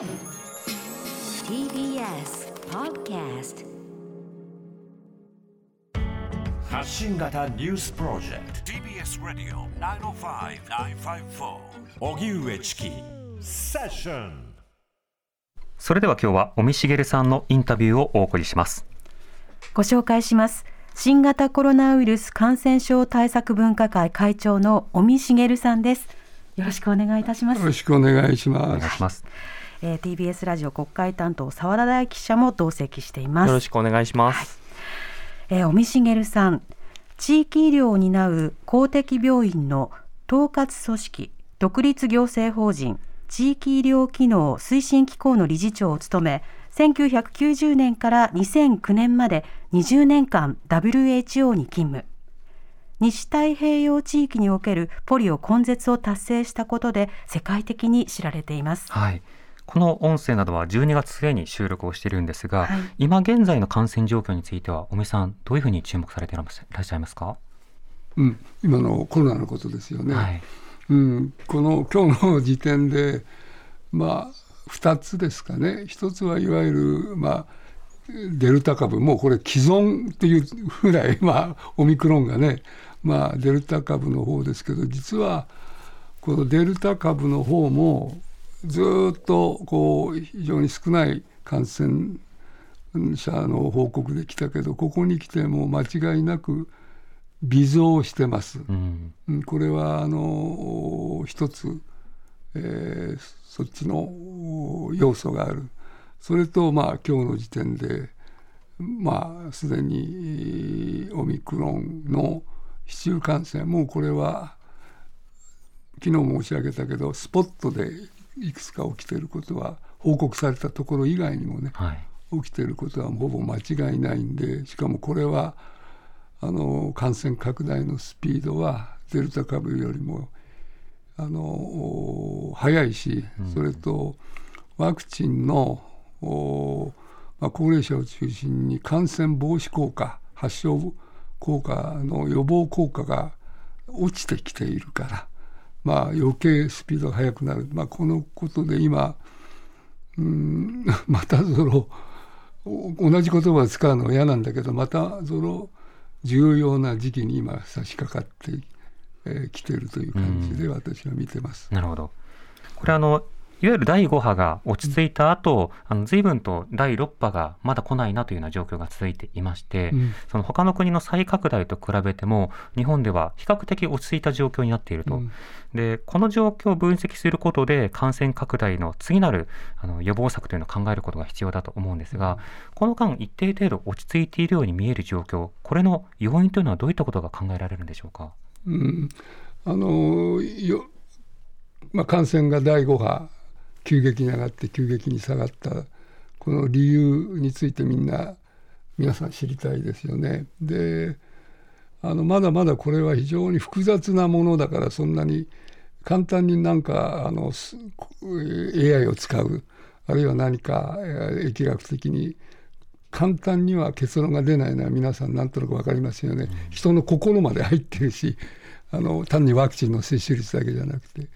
TBS Podcast 発信型ニュースプロジェクト。TBS ラディオ905-954おぎゅうえちきセッション。それでは今日は尾身茂さんのインタビューをお送りします。ご紹介します。新型コロナウイルス感染症対策分科会会長の尾身茂さんです。よろしくお願いいたします。よろしくお願いしおます。えー TBS ラジオ国会担当澤田大記者も同席しています。よろしくお願いします。えー尾身茂さん地域医療を担う公的病院の統括組織独立行政法人地域医療機能推進機構の理事長を務め1990年から2009年まで20年間 WHO に勤務。西太平洋地域におけるポリオ根絶を達成したことで世界的に知られています。はいこの音声などは12月末に収録をしているんですが、はい。今現在の感染状況については尾身さんどういうふうに注目されていらっしゃいますか、うん、今のコロナのことですよね。はい。うん、この今日の時点で、まあ、2つですかね、1つはいわゆる、まあ、デルタ株、もうこれ、既存というぐらい、まあ、オミクロンがね、まあ、デルタ株の方ですけど、実はこのデルタ株の方も、ずーっとこう非常に少ない感染者の報告できたけど、ここに来ても間違いなく微増してます。うんうんこれはあの一つ、えーそっちのお要素があるそれとまあ今日の時点でまあすでにえーオミクロンの市中感染もうこれは昨日申し上げたけどスポットでいくつか起きていることは報告されたところ以外にもねはい。起きていることはほぼ間違いないんでしかもこれはあの感染拡大のスピードはデルタ株よりもあのお早いし、それとワクチンのお、まあ、高齢者を中心に感染防止効果発症効果の予防効果が落ちてきているから、まあ、余計スピードが速くなる、まあ、このことで今うん またそのお同じ言葉を使うのは嫌なんだけどまたその重要な時期に今差し掛かってき、えているという感じで私は見てます。なるほど。これあのいわゆる第5波が落ち着いた後、あの随分と第6波がまだ来ないなというような状況が続いていまして、うん。その他の国の再拡大と比べても日本では比較的落ち着いた状況になっていると、うん。でこの状況を分析することで感染拡大の次なるあの予防策というのを考えることが必要だと思うんですが、この間一定程度落ち着いているように見える状況これの要因というのはどういったことが考えられるんでしょうか？うん。あのよまあ、感染が第5波急激に上がって急激に下がったこの理由についてみんな皆さん知りたいですよね。であのまだまだこれは非常に複雑なものだからそんなに簡単になんかあのす AI を使うあるいは何かえー疫学的に簡単には結論が出ないのは皆さんなんとなく分かりますよね、人の心まで入ってるしあの単にワクチンの接種率だけじゃなくて。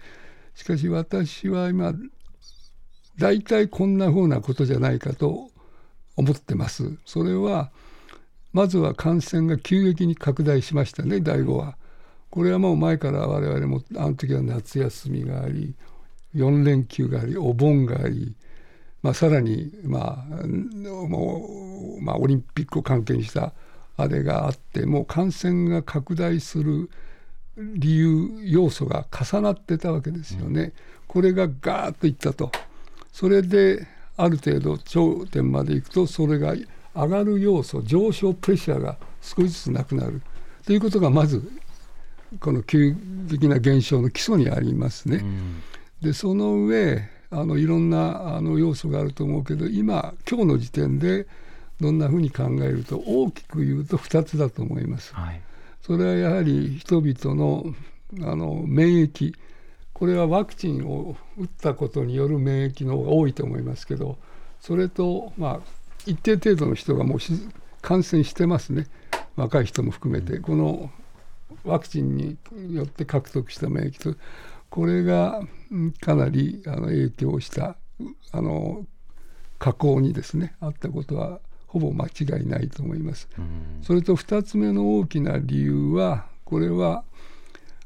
しかし私は今大体こんなふうなことじゃないかと思ってます。それはまずは感染が急激に拡大しましたね第5は。これはもう前から我々もあの時は夏休みがあり4連休がありお盆があり、まあ、さらに、まあもうまあ、オリンピックを関係にしたあれがあってもう感染が拡大する理由要素が重なってたわけですよね。これがガーッといったとそれである程度頂点までいくとそれが上がる要素上昇プレッシャーが少しずつなくなるということがまずこの急激な減少の基礎にありますね。でその上あのいろんなあの要素があると思うけど今今日の時点でどんなふうに考えると大きく言うと2つだと思います。はいそれはやはり人々のあの免疫これはワクチンを打ったことによる免疫の方が多いと思いますけどそれと、まあ、一定程度の人がもうし感染してますね。若い人も含めて。このワクチンによって獲得した免疫とこれがうんかなりあの影響したあの加工にですねあったことはほぼ間違いないと思います。うん。それと2つ目の大きな理由はこれは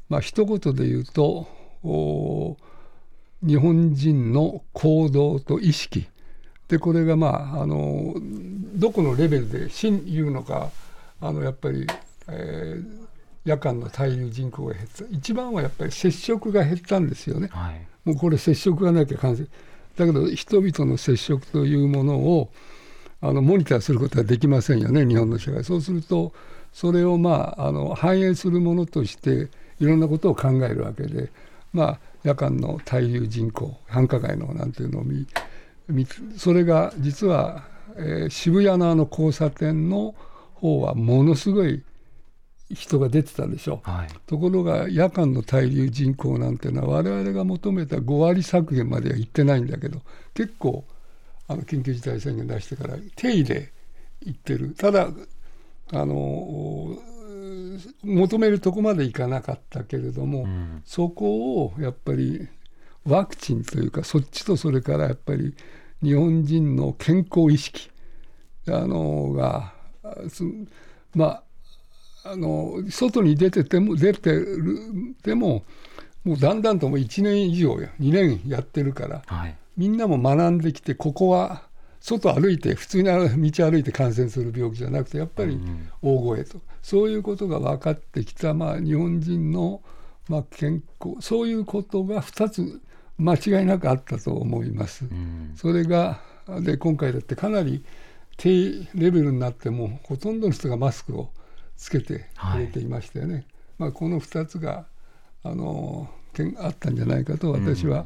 まあ一言で言うとお日本人の行動と意識。でこれがまああのどこのレベルで真言うのかあのやっぱり、えー夜間の滞留人口が減った。一番はやっぱり接触が減ったんですよね。はい。もうこれ接触がなきゃ感染だけど人々の接触というものをあのモニターすることはできませんよね日本の社会。そうするとそれをまああの反映するものとしていろんなことを考えるわけでまあ夜間の滞留人口繁華街のなんていうのを見見それが実は、えー渋谷のあの交差点の方はものすごい人が出てたでしょ。はいところが夜間の滞留人口なんていうのは我々が求めた5割削減までは行ってないんだけど結構あの緊急事態宣言出してから定位で行ってるただあの求めるとこまでいかなかったけれども、うん。そこをやっぱりワクチンというかそっちとそれからやっぱり日本人の健康意識あのがまああの外に出てても出てるでももうだんだんともう1年以上や2年やってるからはい。みんなも学んできてここは外歩いて普通に道歩いて感染する病気じゃなくてやっぱりうん。大声とそういうことが分かってきた、まあ、日本人の、まあ、健康そういうことが2つ間違いなくあったと思います。うんそれがで今回だってかなり低レベルになってもほとんどの人がマスクをつけてくれていましたよね。まあ、この2つがあのあったんじゃないかと私は、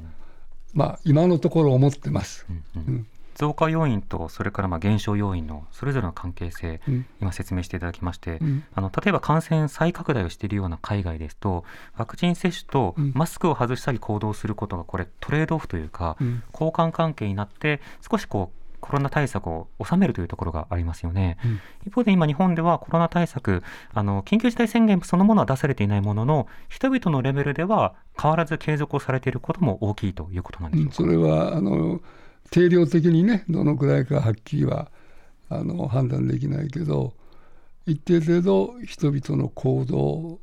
まあ、今のところ思ってます。うんうんうん増加要因とそれからまあ減少要因のそれぞれの関係性、うん。今説明していただきまして、うん。あの例えば感染再拡大をしているような海外ですとワクチン接種とうん。マスクを外したり行動することがこれトレードオフというか、うん。交換関係になって少しこうコロナ対策を収めるというところがありますよね。うん。一方で今日本ではコロナ対策あの緊急事態宣言そのものは出されていないものの人々のレベルでは変わらず継続をされていることも大きいということなんでしょうか？うん。それはあの定量的にねどのくらいかはっきりはあの判断できないけど一定程度人々の行動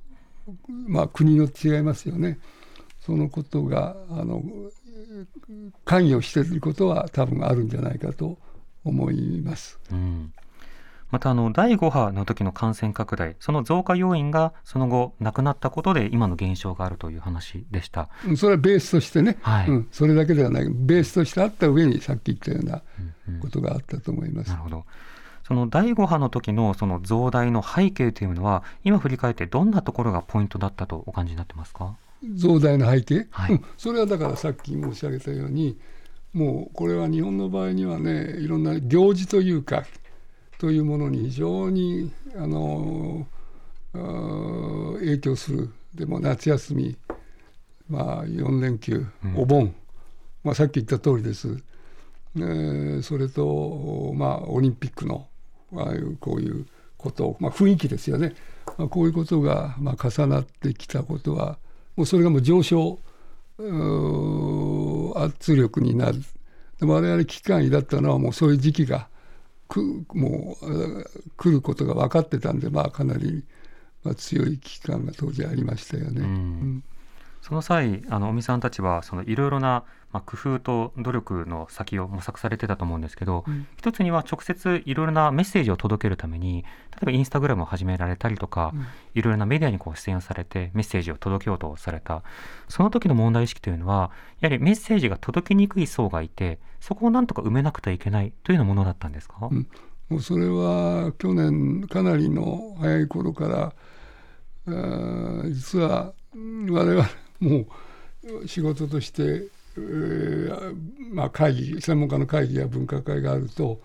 まあ国によって違いますよねそのことがあの関与していることは多分あるんじゃないかと思います。うんまたあの第5波の時の感染拡大その増加要因がその後なくなったことで今の減少があるという話でした。うんそれはベースとしてね、はいうん、それだけではないベースとしてあった上にさっき言ったようなうんうんことがあったと思いますな。るほど。その第5波の時のその増大の背景というのは今振り返ってどんなところがポイントだったとお感じになってますか？増大の背景、はいうんそれはだからさっき申し上げたようにもうこれは日本の場合にはねいろんな行事というかというものに非常にあの影響する。でも夏休み、まあ、4連休うん。お盆、まあ、さっき言った通りです、えーそれと、まあ、オリンピックのああいうこういうこと、まあ、雰囲気ですよね、まあ、こういうことが、まあ、重なってきたことはもうそれがもう上昇圧力になる。でも我々危機感だったのはもうそういう時期がくもうあ来ることが分かってたんで、まあ、かなり、まあ、強い危機感が当時ありましたよね。うんうんその際あの尾身さんたちはそのいろいろな、まあ、工夫と努力の先を模索されてたと思うんですけど、うん。一つには直接いろいろなメッセージを届けるために例えばインスタグラムを始められたりとか、うん。いろいろなメディアにこう出演されてメッセージを届けようとされた。その時の問題意識というのはやはりメッセージが届きにくい層がいてそこをなんとか埋めなくてはいけないというようなものだったんですか、うん。もうそれは去年かなりの早い頃から実はうん我々もう仕事として、えーまあ、会議専門家の会議や分科会があると、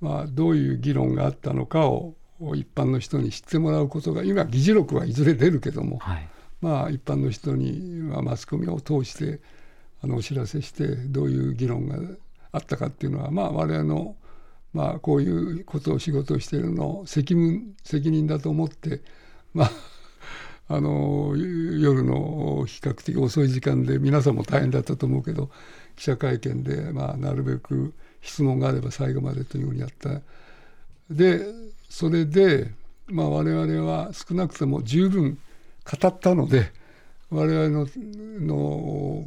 まあ、どういう議論があったのかを一般の人に知ってもらうことが今議事録はいずれ出るけども、はい。まあ、一般の人に、まあ、マスコミを通してあのお知らせしてどういう議論があったかっていうのは、まあ、我々の、まあ、こういうことを仕事をしているの責任責任だと思って、まあ、あの夜の比較的遅い時間で皆さんも大変だったと思うけど記者会見で、まあ、なるべく質問があれば最後までというようにやった。でそれで、まあ、我々は少なくとも十分語ったので我々のの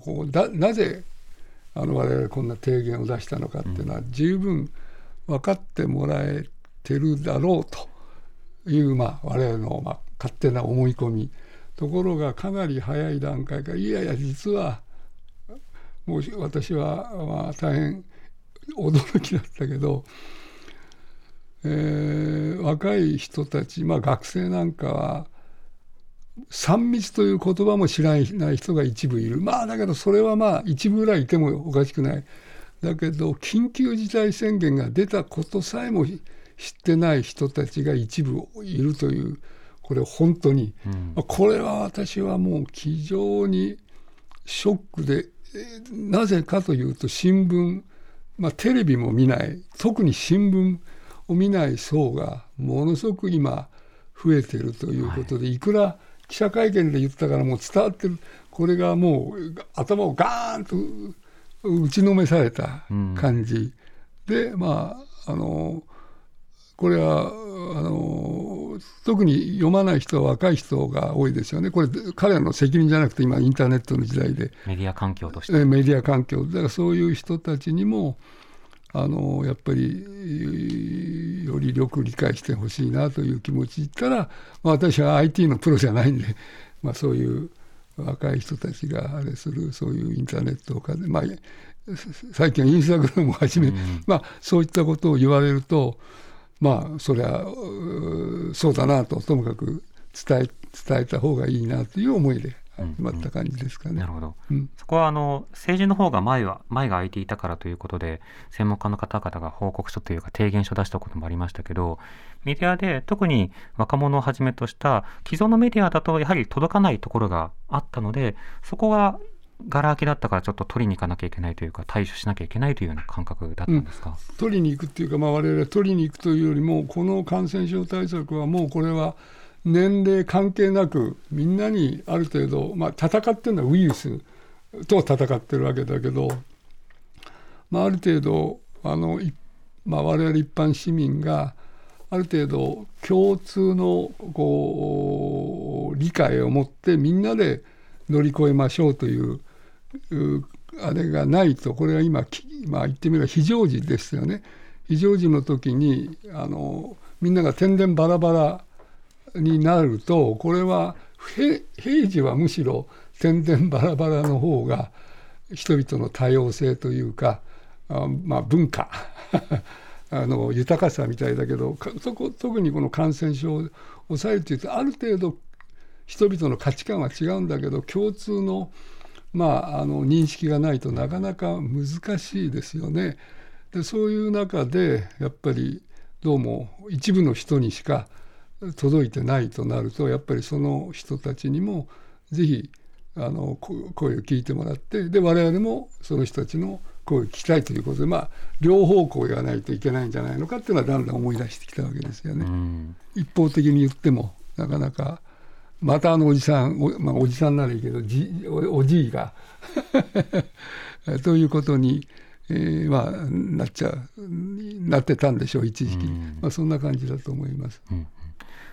こうだなぜあの我々こんな提言を出したのかっていうのは十分分かってもらえてるだろうという、まあ、我々の、まあ、勝手な思い込み。ところがかなり早い段階からいやいや実はもう私は、まあ、大変驚きだったけど、えー、若い人たち、まあ、学生なんかは3密という言葉も知らない人が一部いる。まあだけどそれはまあ一部ぐらいいてもおかしくない。だけど緊急事態宣言が出たことさえも知ってない人たちが一部いるという。これ本当に、うん、これは私はもう非常にショックでなぜかというと新聞、まあ、テレビも見ない特に新聞を見ない層がものすごく今増えているということで、はい、いくら記者会見で言ったからもう伝わってるこれがもう頭をガーンと打ちのめされた感じ、うん、でまああのこれはあの特に読まない人は若い人が多いですよね、これ、彼らの責任じゃなくて、今、インターネットの時代で、メディア環境として。メディア環境、だからそういう人たちにも、あのやっぱりよりよく理解してほしいなという気持ち言ったら、まあ、私は IT のプロじゃないんで、まあ、そういう若い人たちがあれするそういうインターネットをかまあ、最近はインスタグラムをはじめ、うん、まあ、そういったことを言われるとまあそれはそうだなとともかく伝え伝えた方がいいなという思いで始まった感じですかね。うんうん、なるほど、うん、そこはあの政治の方が前は前が空いていたからということで専門家の方々が報告書というか提言書を出したこともありましたけどメディアで特に若者をはじめとした既存のメディアだとやはり届かないところがあったのでそこはがら空きだったからちょっと取りに行かなきゃいけないというか対処しなきゃいけないというような感覚だったんですか、うん、取りに行くっていうか、まあ、我々は取りに行くというよりもこの感染症対策はもうこれは年齢関係なくみんなにある程度、まあ、戦ってるのはウイルスと戦ってるわけだけど、まあ、ある程度あの、まあ、我々一般市民がある程度共通のこう理解を持ってみんなで乗り越えましょうというあれがないとこれは今、まあ、言ってみれば非常時ですよね。非常時の時にあのみんなが天然バラバラになるとこれは平時はむしろ天然バラバラの方が人々の多様性というかあ、まあ、文化 あの豊かさみたいだけどそこ特にこの感染症を抑えるというとある程度人々の価値観は違うんだけど共通の,、まあ、あの認識がないとなかなか難しいですよね。でそういう中でやっぱりどうも一部の人にしか届いてないとなるとやっぱりその人たちにもぜひあの声を聞いてもらってで我々もその人たちの声を聞きたいということでまあ両方向言わないといけないんじゃないのかっていうのはだんだん思い出してきたわけですよね。一方的に言ってもなかなかまたあのおじさんお,、まあ、おじさんならいいけどじおじいが ということに、えー、まあ、なっちゃうなってたんでしょう一時期、まあ、そんな感じだと思います。うん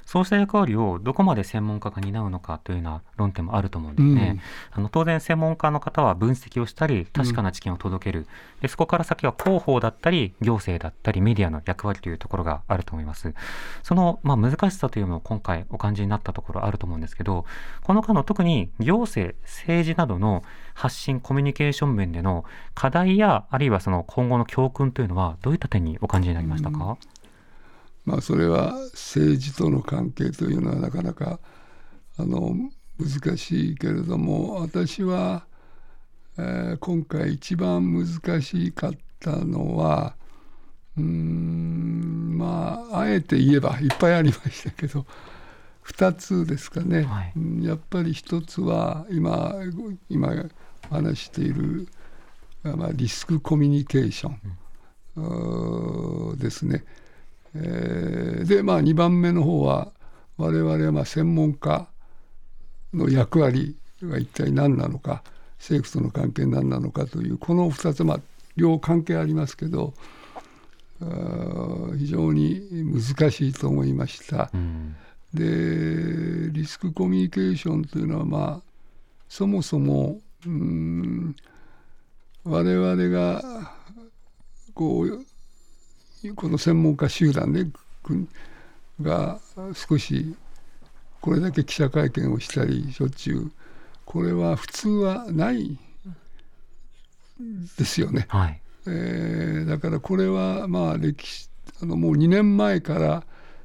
そうした役割をどこまで専門家が担うのかというような論点もあると思うんですね。うん、あの当然専門家の方は分析をしたり確かな知見を届ける、うん、でそこから先は広報だったり行政だったりメディアの役割というところがあると思います。その、まあ、難しさというのを今回お感じになったところあると思うんですけどこの間の特に行政政治などの発信コミュニケーション面での課題やあるいはその今後の教訓というのはどういった点にお感じになりましたか、うんまあ、それは政治との関係というのはなかなかあの難しいけれども私は、えー、今回一番難しかったのはうんまああえて言えばいっぱいありましたけど2つですかね、はい、やっぱり1つは今今話している、まあ、リスクコミュニケーション、うん、ですね。えー、でまあ2番目の方は我々はまあ専門家の役割は一体何なのか政府との関係何なのかというこの2つまあ両関係ありますけど非常に難しいと思いました。うん、でリスクコミュニケーションというのはまあそもそもうん我々がこうこの専門家集団ねが少しこれだけ記者会見をしたりしょっちゅうこれは普通はないですよね。はい、えー、だからこれはまあ歴史あのもう2年前から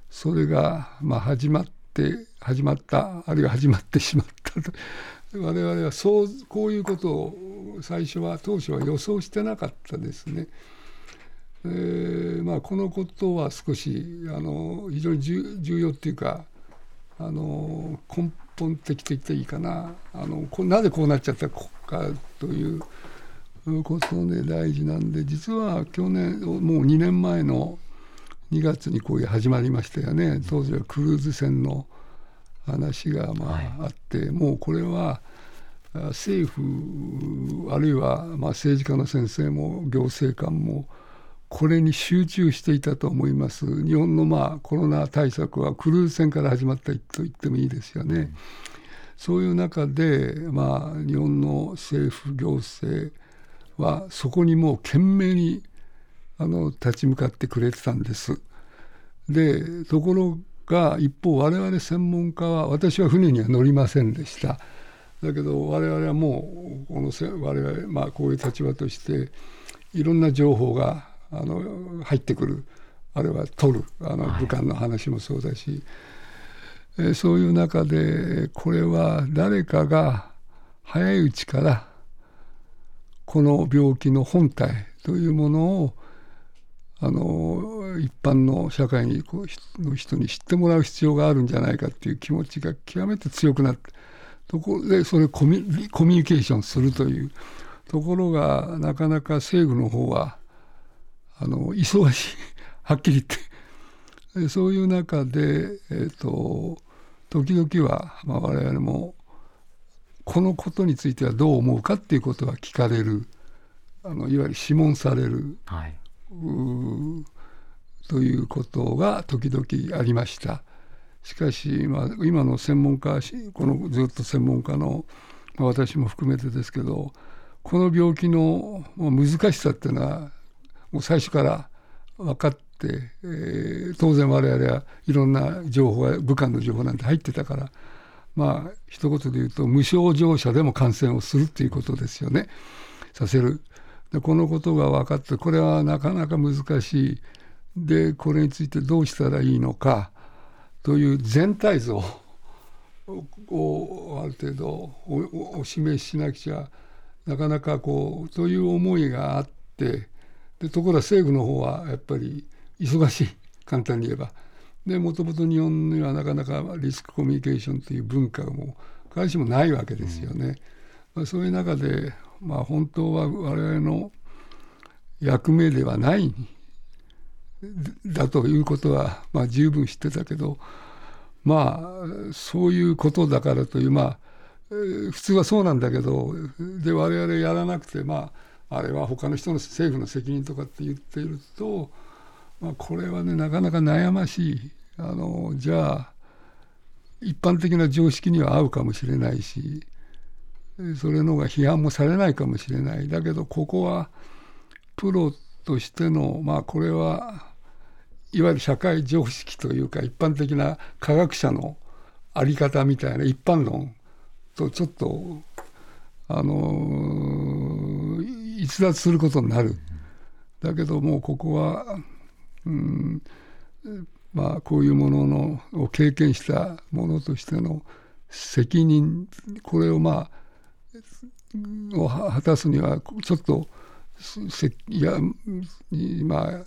それがまあ始まって始まったあるいは始まってしまったと我々はそうこういうことを最初は当初は予想してなかったですね。えーまあ、このことは少しあの非常に重要っていうかあの根本的と言っていいかな。あのなぜこうなっちゃったかということで大事なんで実は去年もう2年前の2月にこういう始まりましたよね。当時はクルーズ船の話がまああって、はい、もうこれは政府あるいはまあ政治家の先生も行政官もこれに集中していたと思います。日本のまあコロナ対策はクルーズ船から始まったと言ってもいいですよね。うん、そういう中で、まあ、日本の政府行政はそこにもう懸命にあの立ち向かってくれてたんです。でところが一方我々専門家は私は船には乗りませんでした。だけど我々はもうこの我々、まあ、こういう立場としていろんな情報があの入ってくる。あるいは取る。あの武漢の話もそうだし、はい、えそういう中でこれは誰かが早いうちからこの病気の本体というものをあの一般の社会にこうの人に知ってもらう必要があるんじゃないかっていう気持ちが極めて強くなってところでそれをコミコミュニケーションするというところがなかなか政府の方はあの忙しい。はっきり言って。そういう中で、えーと、時々は、まあ、我々もこのことについてはどう思うかっていうことは聞かれる。あのいわゆる諮問される、はい、ということが時々ありました。しかし、まあ、今の専門家このずっと専門家の、まあ、私も含めてですけどこの病気の難しさっていうのはもう最初から分かって、えー、当然我々はいろんな情報や武漢の情報なんて入ってたからまあ一言で言うと無症状者でも感染をするっていうことですよね。させる。でこのことが分かってこれはなかなか難しい。でこれについてどうしたらいいのかという全体像をある程度お示ししなくちゃなかなかこうという思いがあってでところが政府の方はやっぱり忙しい簡単に言えば。でもともと日本にはなかなかリスクコミュニケーションという文化も必ずしもないわけですよね。うん、まあ、そういう中で、まあ、本当は我々の役目ではないだということは、まあ、十分知ってたけどまあそういうことだからというまあ普通はそうなんだけどで我々やらなくてまああれは他の人の政府の責任とかって言っていると、まあ、これはねなかなか悩ましい。あのじゃあ一般的な常識には合うかもしれないしそれの方が批判もされないかもしれない。だけどここはプロとしてのまあこれはいわゆる社会常識というか一般的な科学者の在り方みたいな一般論とちょっとあの逸脱することになる。だけどもうここは、うん、まあこういうもののを経験したものとしての責任これをまあを果たすにはちょっといやまあ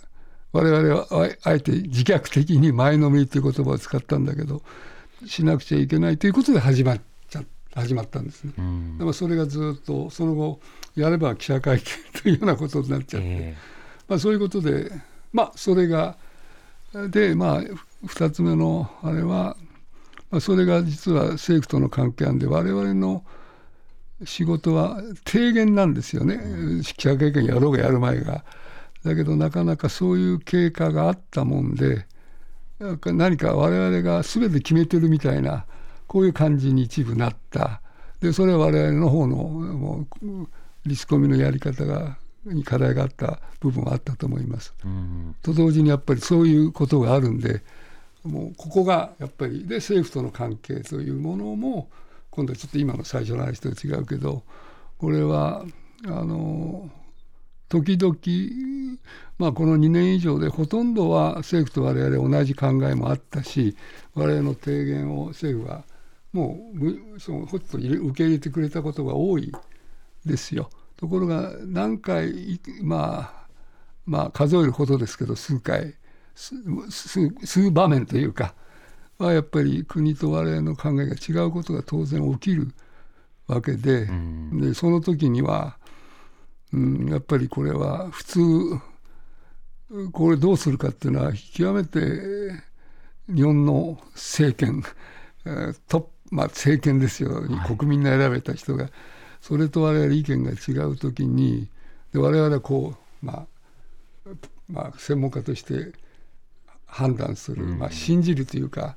我々はあえて自虐的に前のめりという言葉を使ったんだけどしなくちゃいけないということで始まっちゃ始まったんですね。うん、でもそれがずっとその後やれば記者会見というようなことになっちゃって、えー、まあ、そういうことでまあそれがでまあ2つ目のあれはまあ、それが実は政府との関係なんで我々の仕事は提言なんですよね、記者会見やろうがやる前が。だけどなかなかそういう経過があったもんで何か我々が全て決めてるみたいなこういう感じに一部なったでそれは我々の方のもうリスコミのやり方がに課題があった部分はあったと思います。と同時にやっぱりそういうことがあるんでもうここがやっぱりで政府との関係というものも今度はちょっと今の最初の話と違うけどこれはあの時々、まあ、この2年以上でほとんどは政府と我々同じ考えもあったし我々の提言を政府はもうそのほっと受け入れてくれたことが多いですよ。ところが何回まあまあ数えるほどですけど数回数場面というかはやっぱり国と我々の考えが違うことが当然起きるわけで,、でその時には、うん、やっぱりこれは普通これどうするかっていうのは極めて日本の政権トまあ、政権ですよ、国民が選べた人が。それと我々意見が違う時にで我々はこう、まあまあ、専門家として判断する、まあ、信じるというか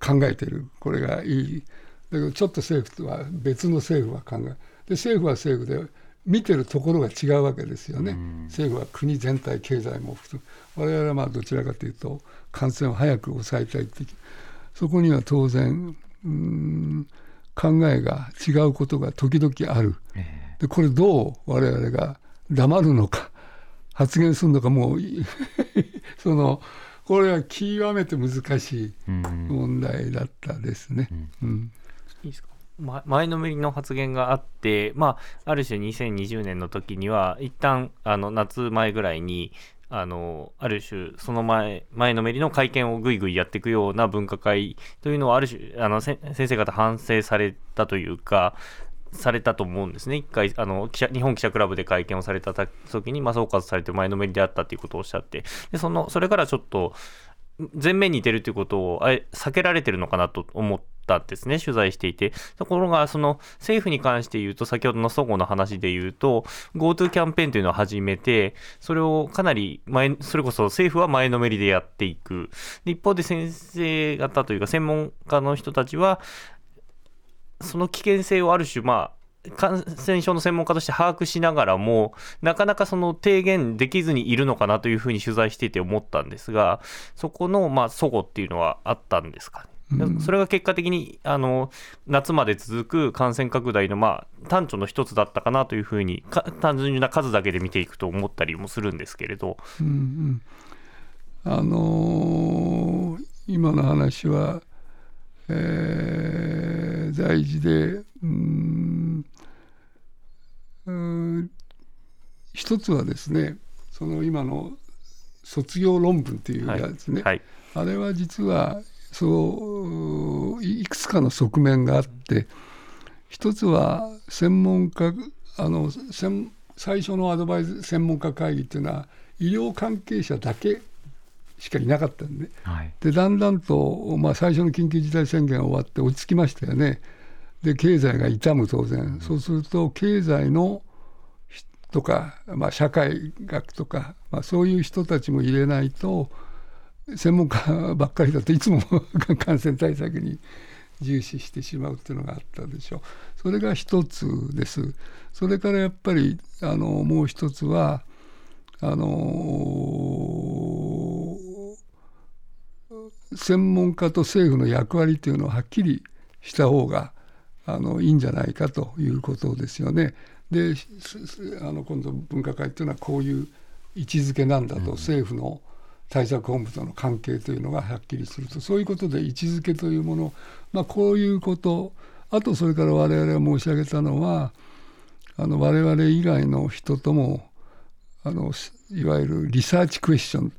考えてる。これがいい。だけどちょっと政府とは別の政府は考えで政府は政府で見てるところが違うわけですよね、政府は国全体経済も含む。我々はまあどちらかというと感染を早く抑えたいって。そこには当然うん考えが違うことが時々ある、でこれどう我々が黙るのか発言するのかもう そのこれは極めて難しい問題だったですね。いいですか？前のめりの発言があって、まあ、ある種2020年の時には一旦あの夏前ぐらいにあのある種、その前前のめりの会見をぐいぐいやっていくような分科会というのは、ある種、あの先生方反省されたというか、されたと思うんですね、一回あの記者、日本記者クラブで会見をされた時に、まあ、総括されて前のめりであったということをおっしゃって、でそのそれからちょっと、前面に出るということをあ避けられてるのかなと思ってたんですね、取材していて。ところが、その政府に関して言うと、先ほどのそごの話で言うと、GoTo キャンペーンというのを始めて、それをかなり前、それこそ政府は前のめりでやっていく。一方で先生方というか、専門家の人たちは、その危険性をある種、まあ、感染症の専門家として把握しながらも、なかなかその提言できずにいるのかなというふうに取材していて思ったんですが、そこのまあ齟齬っていうのはあったんですか、ね、それが結果的にあの夏まで続く感染拡大のまあ端緒の一つだったかなというふうに単純な数だけで見ていくと思ったりもするんですけれど。うんうん、あのー、今の話は、えー、大事で、うん一つはですねその今の卒業論文っていうやつね、はい。はい、あれは実はそういくつかの側面があって一つは専門家あの最初のアドバイス専門家会議っていうのは医療関係者だけしかいなかったんで,、はい、でだんだんと、まあ、最初の緊急事態宣言終わって落ち着きましたよね。で経済が痛む当然、そうすると経済のとか、まあ、社会学とか、まあ、そういう人たちも入れないと専門家ばっかりだといつも 感染対策に重視してしまうっていうのがあったでしょう。それが一つです。それからやっぱりあのもう一つはあの専門家と政府の役割っていうのをはっきりした方があのいいんじゃないかということですよね。であの今度分科会っていうのはこういう位置づけなんだと、うん、政府の対策本部との関係というのがはっきりするとそういうことで位置づけというもの、まあ、こういうことあとそれから我々が申し上げたのはあの我々以外の人ともあのいわゆるリサーチクエスチョン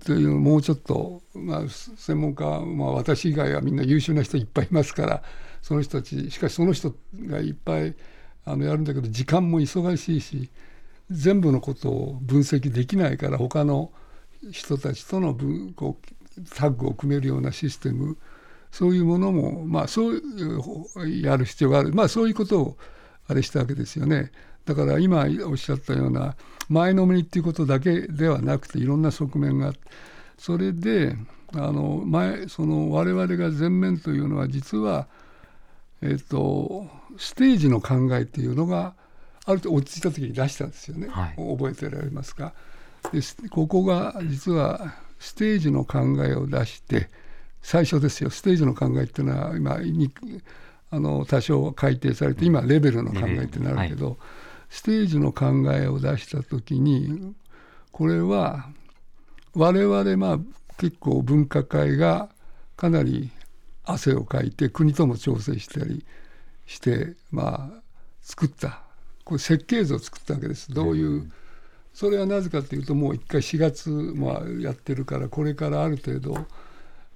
というのもうちょっと、まあ、専門家、まあ、私以外はみんな優秀な人いっぱいいますからその人たちしかしその人がいっぱいあのやるんだけど時間も忙しいし全部のことを分析できないから他の人たちとの分こうタッグを組めるようなシステムそういうものも、まあ、そういうやる必要がある、まあ、そういうことをあれしたわけですよね。だから今おっしゃったような前のめりっていうことだけではなくていろんな側面があってそれであの前その我々が前面というのは実は、えっと、ステージの考えっていうのがある程度落ち着いた時に出したんですよね、はい。覚えてられますか？でここが実はステージの考えを出して最初ですよ。ステージの考えっていうのは今にあの多少改定されて今レベルの考えってなるけど、ステージの考えを出した時にこれは我々まあ結構分科会がかなり汗をかいて国とも調整したりしてまあ作った。これ設計図を作ったわけです。どういう、それはなぜかというともう一回4月もやってるからこれからある程度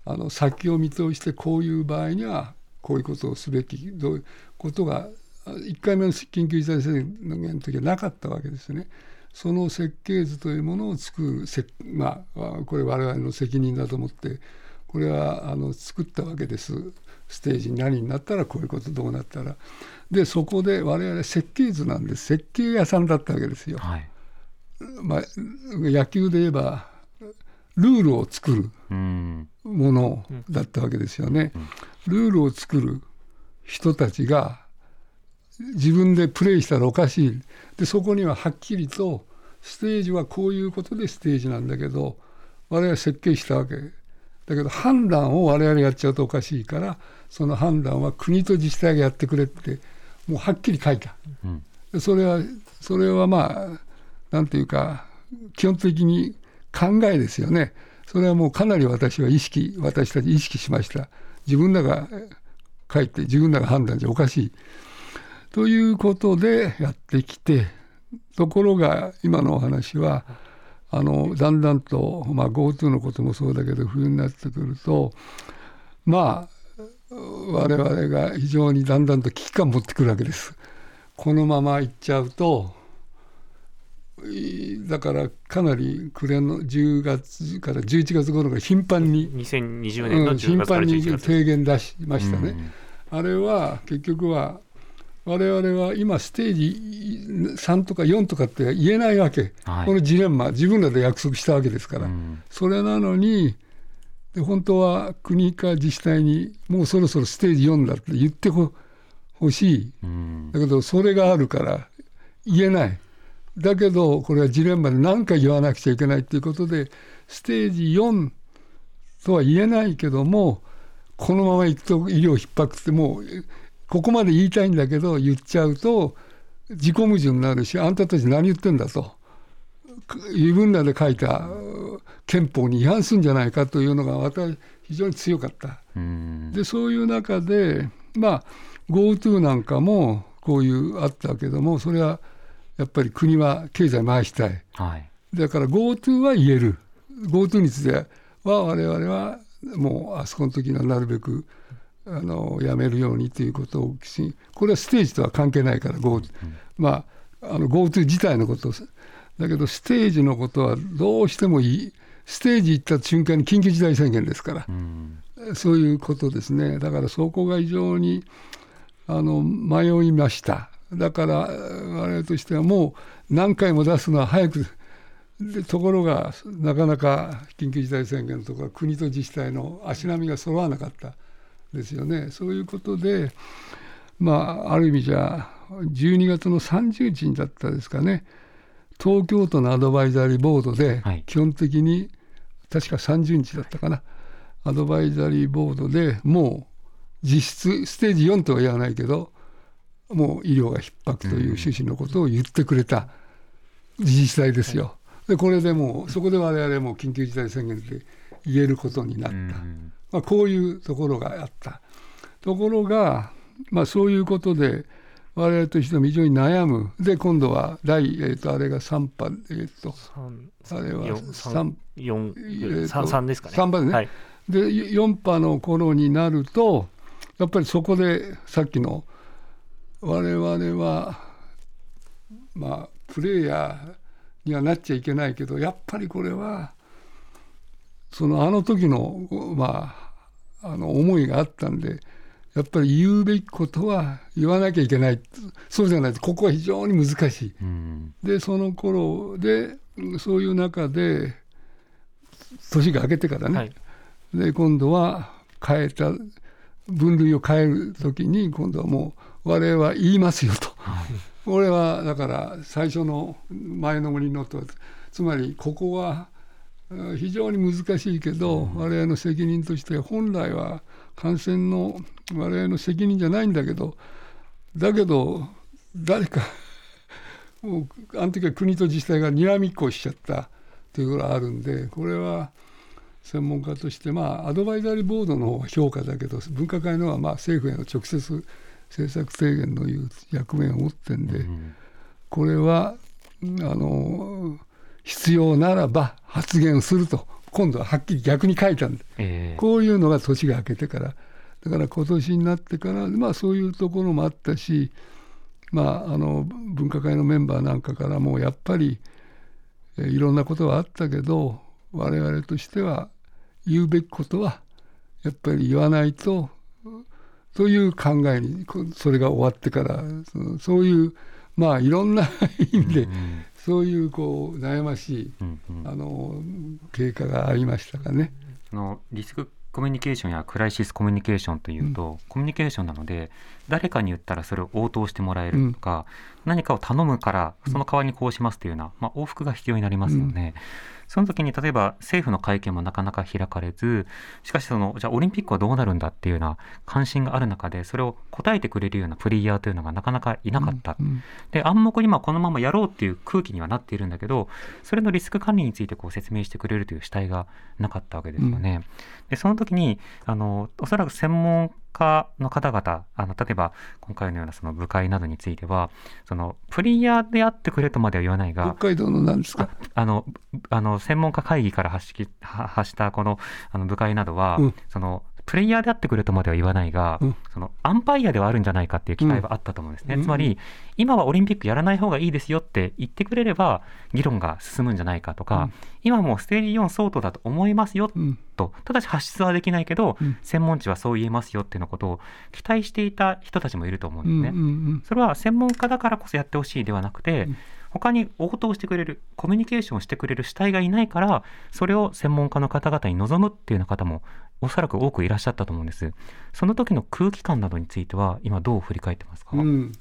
あの先を見通してこういう場合にはこういうことをすべきどういうことが1回目の緊急事態宣言の時はなかったわけですね。その設計図というものを作るせ、まあ、これ我々の責任だと思ってこれはあの作ったわけですステージに何になったらこういうことどうなったらでそこで我々設計図なんです設計屋さんだったわけですよ。はいまあ、野球で言えばルールを作るうんものだったわけですよね。ルールを作る人たちが自分でプレイしたらおかしいでそこにははっきりとステージはこういうことでステージなんだけど我々は設計したわけだけど判断を我々がやっちゃうとおかしいからその判断は国と自治体がやってくれってもうはっきり書いた。うんでそれはそれはまあなんていうか基本的に考えですよね。それはもうかなり私は意識私たち意識しました。自分らが書いて自分らが判断じゃおかしい。ということでやってきてところが今のお話はあのだんだんと、まあ、GoTo のこともそうだけど冬になってくるとまあ我々が非常にだんだんと危機感を持ってくるわけです。このままいっちゃうとだからかなり暮れの10月から11月頃が頻繁に、2020年のうん、10頻月から繁に11月提言出しましたね。うんあれは結局は我々は今ステージ3とか4とかって言えないわけ、はい。このジレンマ自分らで約束したわけですから、うん。それなのにで本当は国か自治体にもうそろそろステージ4だって言ってほほしい。うん。だけどそれがあるから言えないだけどこれはジレンマで何回言わなくちゃいけないっていうことでステージ4とは言えないけどもこのままいくと医療逼迫ってもうここまで言いたいんだけど言っちゃうと自己矛盾になるしあんたたち何言ってんだと自分らで書いたう憲法に違反するんじゃないかというのが私非常に強かった。うんでそういう中でまあ GoTo なんかもこういうあったけどもそれはやっぱり国は経済回したい。はい。だから GoTo は言える。GoTo については我々はもうあそこの時にはなるべくあのやめるようにということをしこれはステージとは関係ないから GoTo、まああの GoTo 自体のこと。だけどステージのことはどうしてもいい。ステージ行った瞬間に緊急事態宣言ですから。う。ん。そういうことですね。だからそこが非常にあの迷いました。だから我々としてはもう何回も出すのは早くでところがなかなか緊急事態宣言とか国と自治体の足並みが揃わなかった。ですよね。そういうことでまあある意味じゃ12月の30日だったですかね。東京都のアドバイザリーボードではい。基本的に、確か30日だったかな。アドバイザリーボードでもう実質ステージ4とは言わないけどもう医療が逼迫という趣旨のことを言ってくれた自治体ですよ。でこれでもうそこで我々も緊急事態宣言で言えることになった。うんまあ、こういうところがあった。ところが、まあ、そういうことで我々としても非常に悩むで今度は第、えー、とあれが3波、えー、と三あれは四三四えーと三三ですかね。三波でねはい。で4波の頃になるとやっぱりそこでさっきの我々はまあプレイヤーにはなっちゃいけないけどやっぱりこれはそのあの時のまああの思いがあったんでやっぱり言うべきことは言わなきゃいけない。そうじゃないとここは非常に難しい。うん。でその頃でそういう中で年が明けてからね、はい。で今度は変えた分類を変える時に今度はもう我々は言いますよと。これはだから最初の前の森のとつまりここはうん非常に難しいけど、我々の責任として本来は感染の我々の責任じゃないんだけどだけど誰かもうあの時は国と自治体がにらみっこしちゃったということがあるんでこれは専門家としてまあアドバイザリーボードの方は評価だけど分科会のはまあ政府への直接政策提言のいう役目を持ってんで、うん。これはうんあの必要ならば発言すると今度ははっきり逆に書いたんで。ええ。こういうのが年が明けてから。だから今年になってからまあそういうところもあったしまああの分科会のメンバーなんかからもやっぱりえーいろんなことはあったけど我々としては言うべきことはやっぱり言わないとという考えにこそれが終わってからそのそういうまあいろんな意味でうんそういうこう悩ましいうんうん。あの経過がありましたかね。そのリスクコミュニケーションやクライシスコミュニケーションというと、コミュニケーションなので誰かに言ったらそれを応答してもらえるとか、何かを頼むからその代わりにこうしますというような、まあ、往復が必要になりますよね。その時に例えば政府の会見もなかなか開かれずしかしそのじゃあオリンピックはどうなるんだっていうような関心がある中でそれを答えてくれるようなプレイヤーというのがなかなかいなかった、うんで暗黙にまあこのままやろうっていう空気にはなっているんだけどそれのリスク管理についてこう説明してくれるという主体がなかったわけですよね。でその時にあのおそらく専門家の方々あの例えば今回のようなその部会などについてはそのプレイヤーであってくれとまでは言わないが北海道の何ですか？あのあの専門家会議から発しは発したこのあの部会などは、うん。そのプレイヤーであってくれとまでは言わないが、うん。そのアンパイアではあるんじゃないかっていう期待はあったと思うんですね、うん。つまり今はオリンピックやらない方がいいですよって言ってくれれば議論が進むんじゃないかとか、うん。今もうステージ4相当だと思いますようん。とただし発出はできないけど、うん。専門知はそう言えますよっていうのことを期待していた人たちもいると思うんですね。うんうん。それは専門家だからこそやってほしいではなくて、うん。他に応答してくれるコミュニケーションしてくれる主体がいないからそれを専門家の方々に望むっていうような方もおそらく多くいらっしゃったと思うんです。その時の空気感などについては今どう振り返ってますか、うん。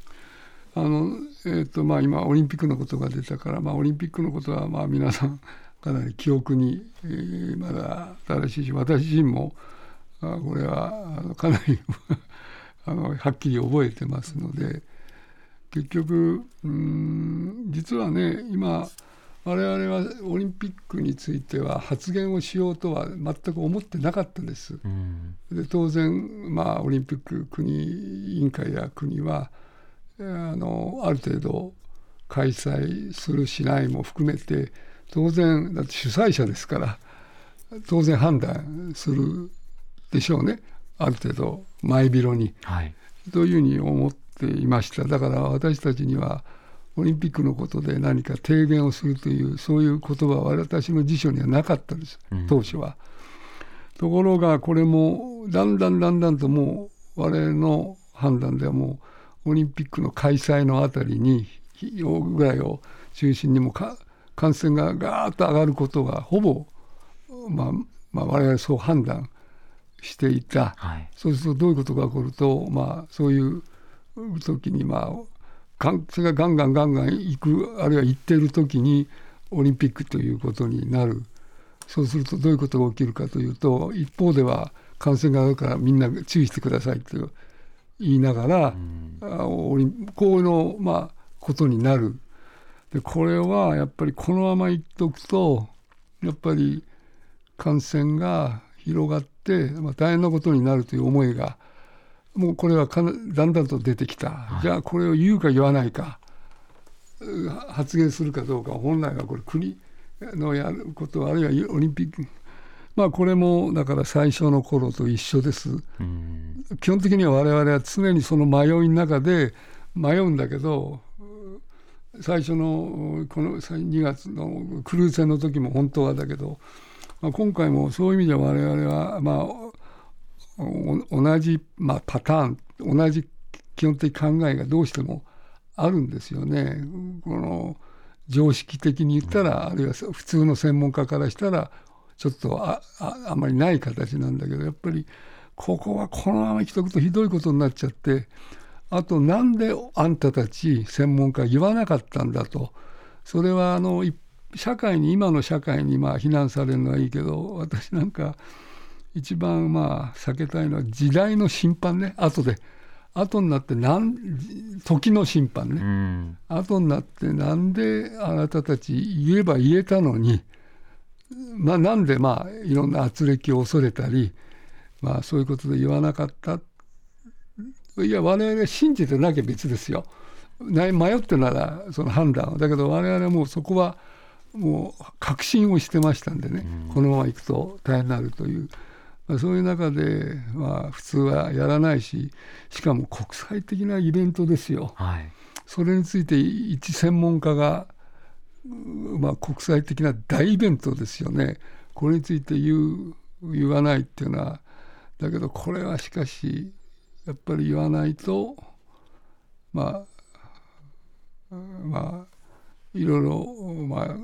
あのえーとまあ、今オリンピックのことが出たから、まあ、オリンピックのことはまあ皆さんかなり記憶に、えーまだ新しいし私自身もあこれはあのかなり あのはっきり覚えてますので結局うん実はね今我々はオリンピックについては発言をしようとは全く思ってなかったです。うん。で当然、まあ、オリンピック国委員会や国はえーあのある程度開催するしないも含めて当然だって主催者ですから当然判断するでしょうね。ある程度前広に。はい。というふうに思っていました。だから私たちにはオリンピックのことで何か提言をするというそういう言葉は私の辞書にはなかったですうん当初は。ところがこれもだんだんだんだんともう我々の判断ではもうオリンピックの開催のあたりにぐらいを中心にもか感染がガーッと上がることがほぼ、まあ、まあ我々そう判断していた。はいそうするとどういうことが起こると、まあ、そういう時に、まあ、感染がガンガンガンガン行くあるいは行っている時にオリンピックということになる。そうするとどういうことが起きるかというと一方では感染があるからみんな注意してくださいと言いながら、うん。あオリンこうの、まあ、ことになる。でこれはやっぱりこのままいっとくとやっぱり感染が広がって、まあ、大変なことになるという思いがもうこれはかなだんだんと出てきた、じゃあこれを言うか言わないかう発言するかどうか本来はこれ国のやることあるいはオリンピック。まあこれもだから最初の頃と一緒です。うん。基本的には我々は常にその迷いの中で迷うんだけど最初のこの2月のクルーズ船の時も本当はだけど、まあ、今回もそういう意味では我々はまあお同じ、まあ、パターン同じ基本的考えがどうしてもあるんですよね。この常識的に言ったら、あるいは普通の専門家からしたらちょっとあああまりない形なんだけどやっぱりここはこのまま生きとくとひどいことになっちゃってあとなんであんたたち専門家言わなかったんだとそれはあの社会に今の社会にまあ非難されるのはいいけど私なんか一番まあ避けたいのは時代の審判ね。後で。後になってなん時の審判ね、うん、後になってなんであなたたち言えば言えたのに、まあ、なんでまあいろんな圧力を恐れたり、まあ、そういうことで言わなかった。いや我々信じてなきゃ別ですよ。迷ってならその判断だけど我々はもうそこはもう確信をしてましたんでね、うん、このままいくと大変になるという。まあ、そういう中で、まあ、普通はやらないししかも国際的なイベントですよ。はい、それについて一専門家が、まあ、国際的な大イベントですよね。これについて言う言わないっていうのはだけどこれはしかしやっぱり言わないとまあまあいろいろまあ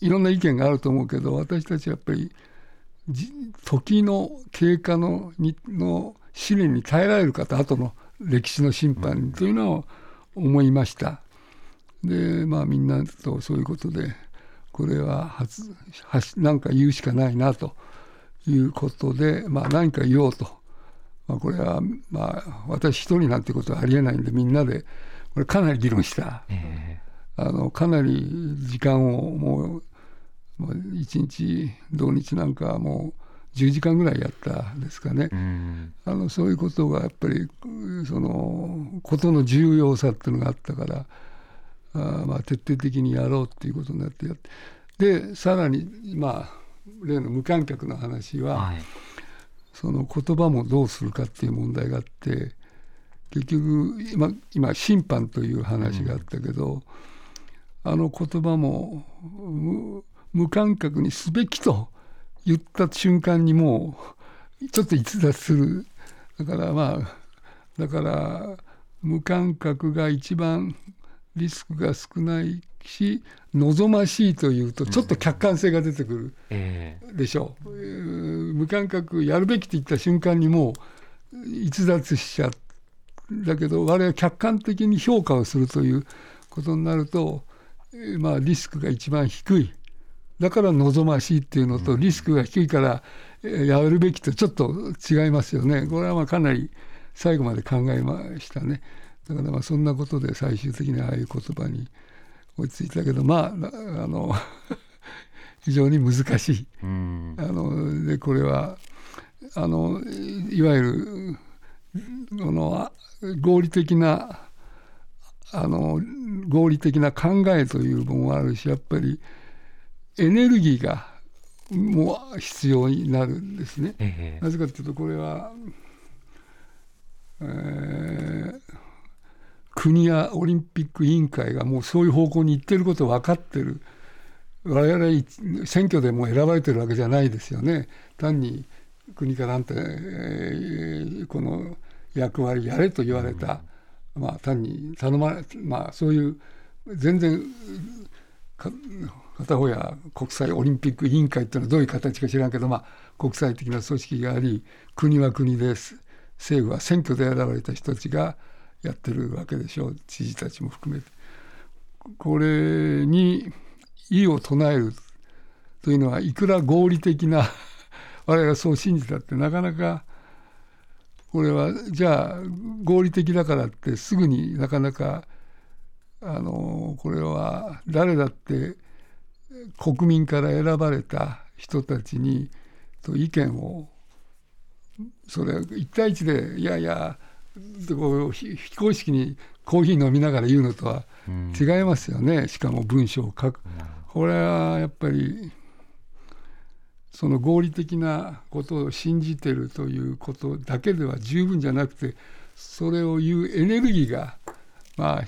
いろんな意見があると思うけど私たちやっぱり時の経過のにの試練に耐えられるかと後の歴史の審判というのを思いました。でまあみんなとそういうことでこれは初何か言うしかないなということで、まあ、何か言おうと、まあ、これはまあ私一人なんてことはありえないんでみんなでこれかなり議論した、えー、あのかなり時間をもうもう1日土日なんかもう10時間ぐらいやったですかね、あのそういうことがやっぱりそのことの重要さっていうのがあったからあまあ徹底的にやろうっていうことになってやって。でさらにまあ例の無観客の話は、はい、その言葉もどうするかっていう問題があって結局今今審判という話があったけど、うん、あの言葉も無観客にすべきと言った瞬間にもうちょっと逸脱する。だからまあだから無観客が一番リスクが少ないし望ましいというとちょっと客観性が出てくるでしょう、えー、無観客やるべきって言った瞬間にもう逸脱しちゃう。だけど我々は客観的に評価をするということになると、えー、まあリスクが一番低いだから望ましいっていうのとリスクが低いからやるべきとちょっと違いますよね。これはまあかなり最後まで考えましたね。だからまあそんなことで最終的にああいう言葉に落ち着いたけどまあ あの非常に難しい、あのでこれはあのいわゆるこの合理的なあの合理的な考えというものもあるしやっぱりエネルギーがもう必要になるんですね。ええ、なぜかというとこれは、えー、国やオリンピック委員会がもうそういう方向に行ってること分かってる我々選挙でも選ばれてるわけじゃないですよね。単に国からあんた、えー、この役割やれと言われた、うん、まあ単に頼まれまあそういう全然片方や国際オリンピック委員会っていうのはどういう形か知らんけど、まあ、国際的な組織があり国は国です政府は選挙で選ばれた人たちがやってるわけでしょう知事たちも含めて。これに異を唱えるというのはいくら合理的な 我々がそう信じたってなかなかこれはじゃあ合理的だからってすぐになかなかあのこれは誰だって国民から選ばれた人たちにと意見をそれ1対1でいやいやこう非公式にコーヒー飲みながら言うのとは違いますよね、うん、しかも文章を書く、これはやっぱりその合理的なことを信じてるということだけでは十分じゃなくてそれを言うエネルギーがまあ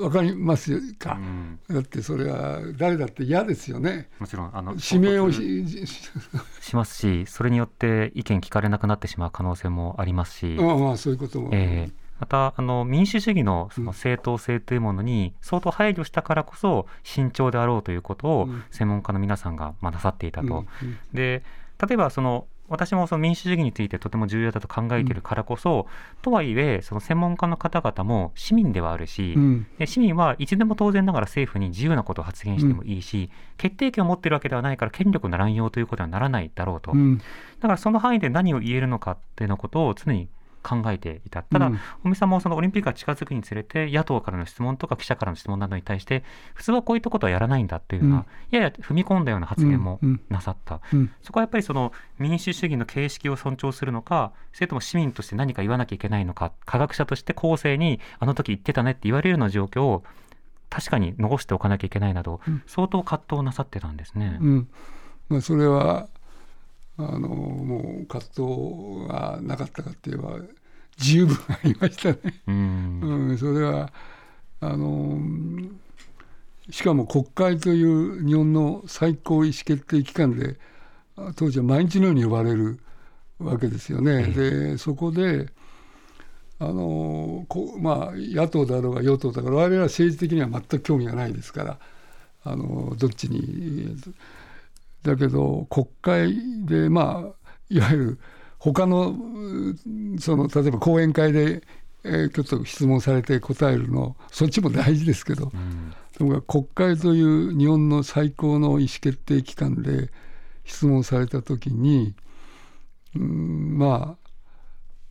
わかりますか、うん。だってそれは誰だって嫌ですよね。もちろんあの指名をししますしそれによって意見聞かれなくなってしまう可能性もありますし、まあまあそういうことも、えーまたあの民主主義のそのうん正当性というものに相当配慮したからこそ慎重であろうということをうん。専門家の皆さんがまあなさっていたと。うんうん。で例えばその私もその民主主義についてとても重要だと考えているからこそ、とはいえその専門家の方々も市民ではあるし、うん。で市民はいつでも当然ながら政府に自由なことを発言してもいいし、決定権を持っているわけではないから権力の乱用ということにはならないだろうと、うん。だからその範囲で何を言えるのかっていうのことを常に考えていた。ただ、うん。尾身さんもそのオリンピックが近づくにつれて、野党からの質問とか記者からの質問などに対して、普通はこういったことはやらないんだというような、やや踏み込んだような発言もなさった。うん。そこはやっぱりその民主主義の形式を尊重するのか、それとも市民として何か言わなきゃいけないのか、科学者として後世にあの時言ってたねって言われるような状況を確かに残しておかなきゃいけないなど、うん。相当葛藤なさってたんですね。うん。まあ、それはあのもう葛藤がなかったかって言えば十分ありましたね。うんうん、それはあのしかも国会という日本の最高意思決定機関であ当時は毎日のように呼ばれるわけですよね。でそこであのこまあ、野党だろうが与党だろうが我々は政治的には全く興味がないですからあのどっちにだけど国会でまあいわゆる他のうその例えば講演会で、えーちょっと質問されて答えるのそっちも大事ですけど、うん。とも国会という日本の最高の意思決定機関で質問された時にうんまあ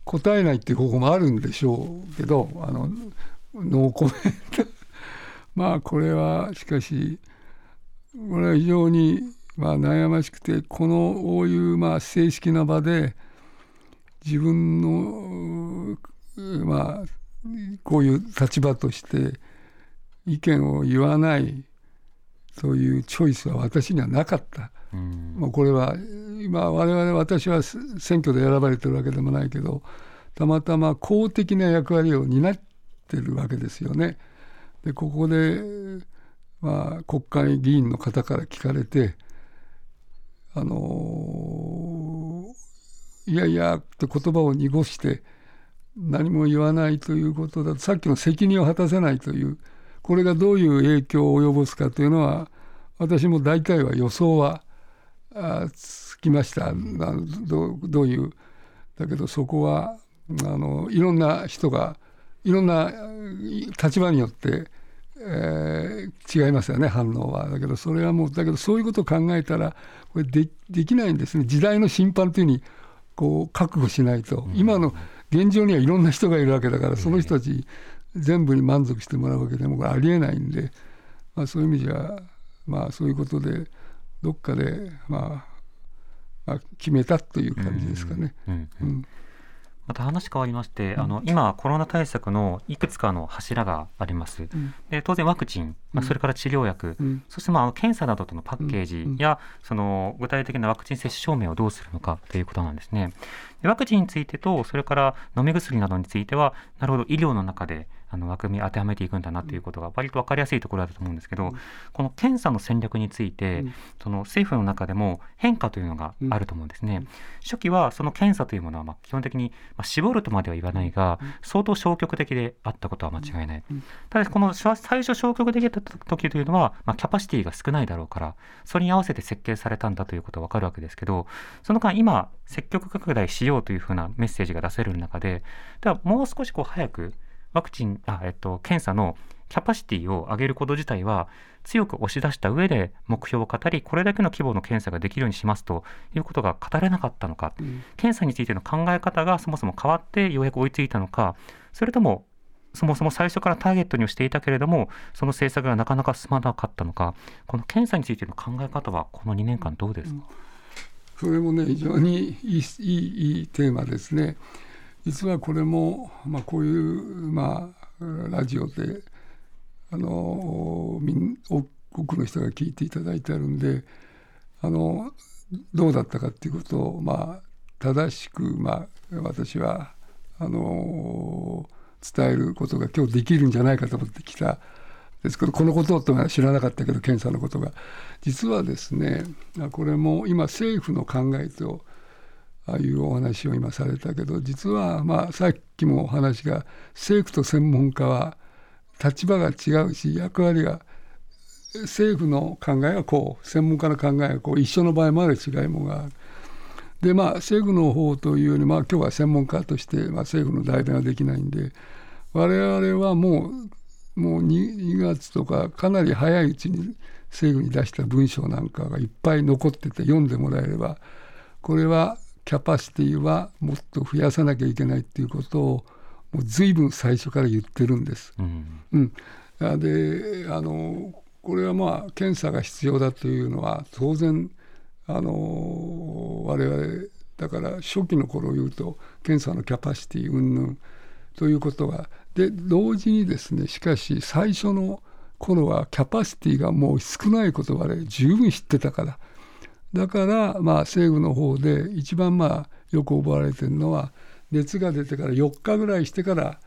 答えないっていう方法もあるんでしょうけどあのノーコメントまあこれはしかしこれは非常にまあ悩ましくてこのこういうまあ正式な場で自分のうまあこういう立場として意見を言わないというチョイスは私にはなかった。うんもうこれは今我々私は選挙で選ばれてるわけでもないけどたまたま公的な役割を担ってるわけですよね。でここで、まあ、国会議員の方から聞かれて「あのいやいや」って言葉を濁して何も言わないということだ。とさっきの責任を果たせないというこれがどういう影響を及ぼすかというのは私も大体は予想はあつきました。などどういうだけどそこはあのいろんな人がいろんな立場によって、えー違いますよね反応は。だけどそれはもうだけどそういうことを考えたらこれでできないんですね。時代の審判というふうにこう覚悟しないと、今の現状にはいろんな人がいるわけだからその人たち全部に満足してもらうわけでもこれありえないんで、まあ、そういう意味じゃまあそういうことでどっかで、まあ、まあ決めたという感じですかね。うんまた話変わりまして、あの今、コロナ対策のいくつかの柱があります。ん。で当然、ワクチン、まあ、うん。それから治療薬、うん。そしてまあ検査などとのパッケージうん。や、その具体的なワクチン接種証明をどうするのかということなんですね。でワクチンについてと、それから飲み薬などについては、なるほど、医療の中であの枠組み当てはめていくんだなということが、割と分かりやすいところだと思うんですけど、この検査の戦略について、うん。その政府の中でも変化というのがあると思うんですね。初期はその検査というものはまあ基本的に、まあ、絞るとまでは言わないが、相当消極的であったことは間違いない。ただこの最初消極的だった時というのは、まあ、キャパシティが少ないだろうから、それに合わせて設計されたんだということはわかるわけですけど、その間今、積極拡大しようというふうなメッセージが出せる中で、ではもう少しこう早くワクチン、あ、えっと、検査のキャパシティを上げること自体は強く押し出した上で目標を語り、これだけの規模の検査ができるようにしますということが語れなかったのか、検査についての考え方がそもそも変わってようやく追いついたのか、それともそもそも最初からターゲットにしていたけれども、その政策がなかなか進まなかったのか、この検査についての考え方はこの2年間どうですか、それもね非常にいいいいテーマですね。実はこれも、まあ、こういう、まあ、ラジオであのみん多くの人が聞いていただいてあるんであのどうだったかっていうことを、まあ、正しく、まあ、私はあの伝えることが今日できるんじゃないかと思ってきたですけどこのこととは知らなかったけど検査のことが。実はですねこれも今政府の考えとああいうお話を今されたけど実はまあさっきもお話が政府と専門家は立場が違うし役割が政府の考えはこう専門家の考えはこう一緒の場合もある違いもがある。でまあ政府の方というよりまあ今日は専門家として、まあ、政府の代弁はできないんで我々はもうもう 2, 2月とかかなり早いうちに政府に出した文章なんかがいっぱい残ってて読んでもらえればこれはキャパシティはもっと増やさなきゃいけないっていうことをもう随分最初から言ってるんです。うん、うん、であのこれはまあ検査が必要だというのは当然あの我々だから初期の頃を言うと検査のキャパシティ云々ということが。で同時にですねしかし最初の頃はキャパシティがもう少ないこと我々十分知ってたからだからまあ政府の方で一番まあよく覚われてるのは熱が出てから4日ぐらいしてから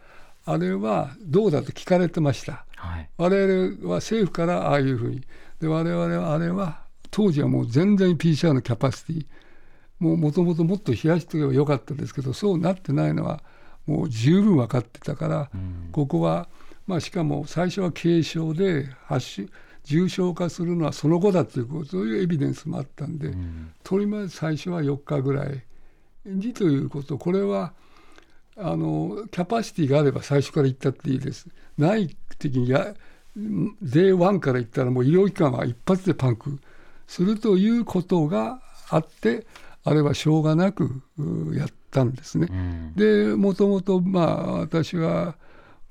あれはどうだと聞かれてました、はい、我々は政府からああいうふうに。で我々はあれは当時はもう全然 PCR のキャパシティもうもともともっと冷やしておけばよかったですけどそうなってないのはもう十分分かってたから、うん、ここは、まあ、しかも最初は軽症で発重症化するのはその後だということそういうエビデンスもあったんで、うん、とりあえず最初は4日ぐらいにということこれはあのキャパシティがあれば最初から言ったっていいです。ない時にや Day1 から言ったらもう医療機関は一発でパンクするということがあってあれはしょうがなくやったんですね。うん、でもともとまあ私は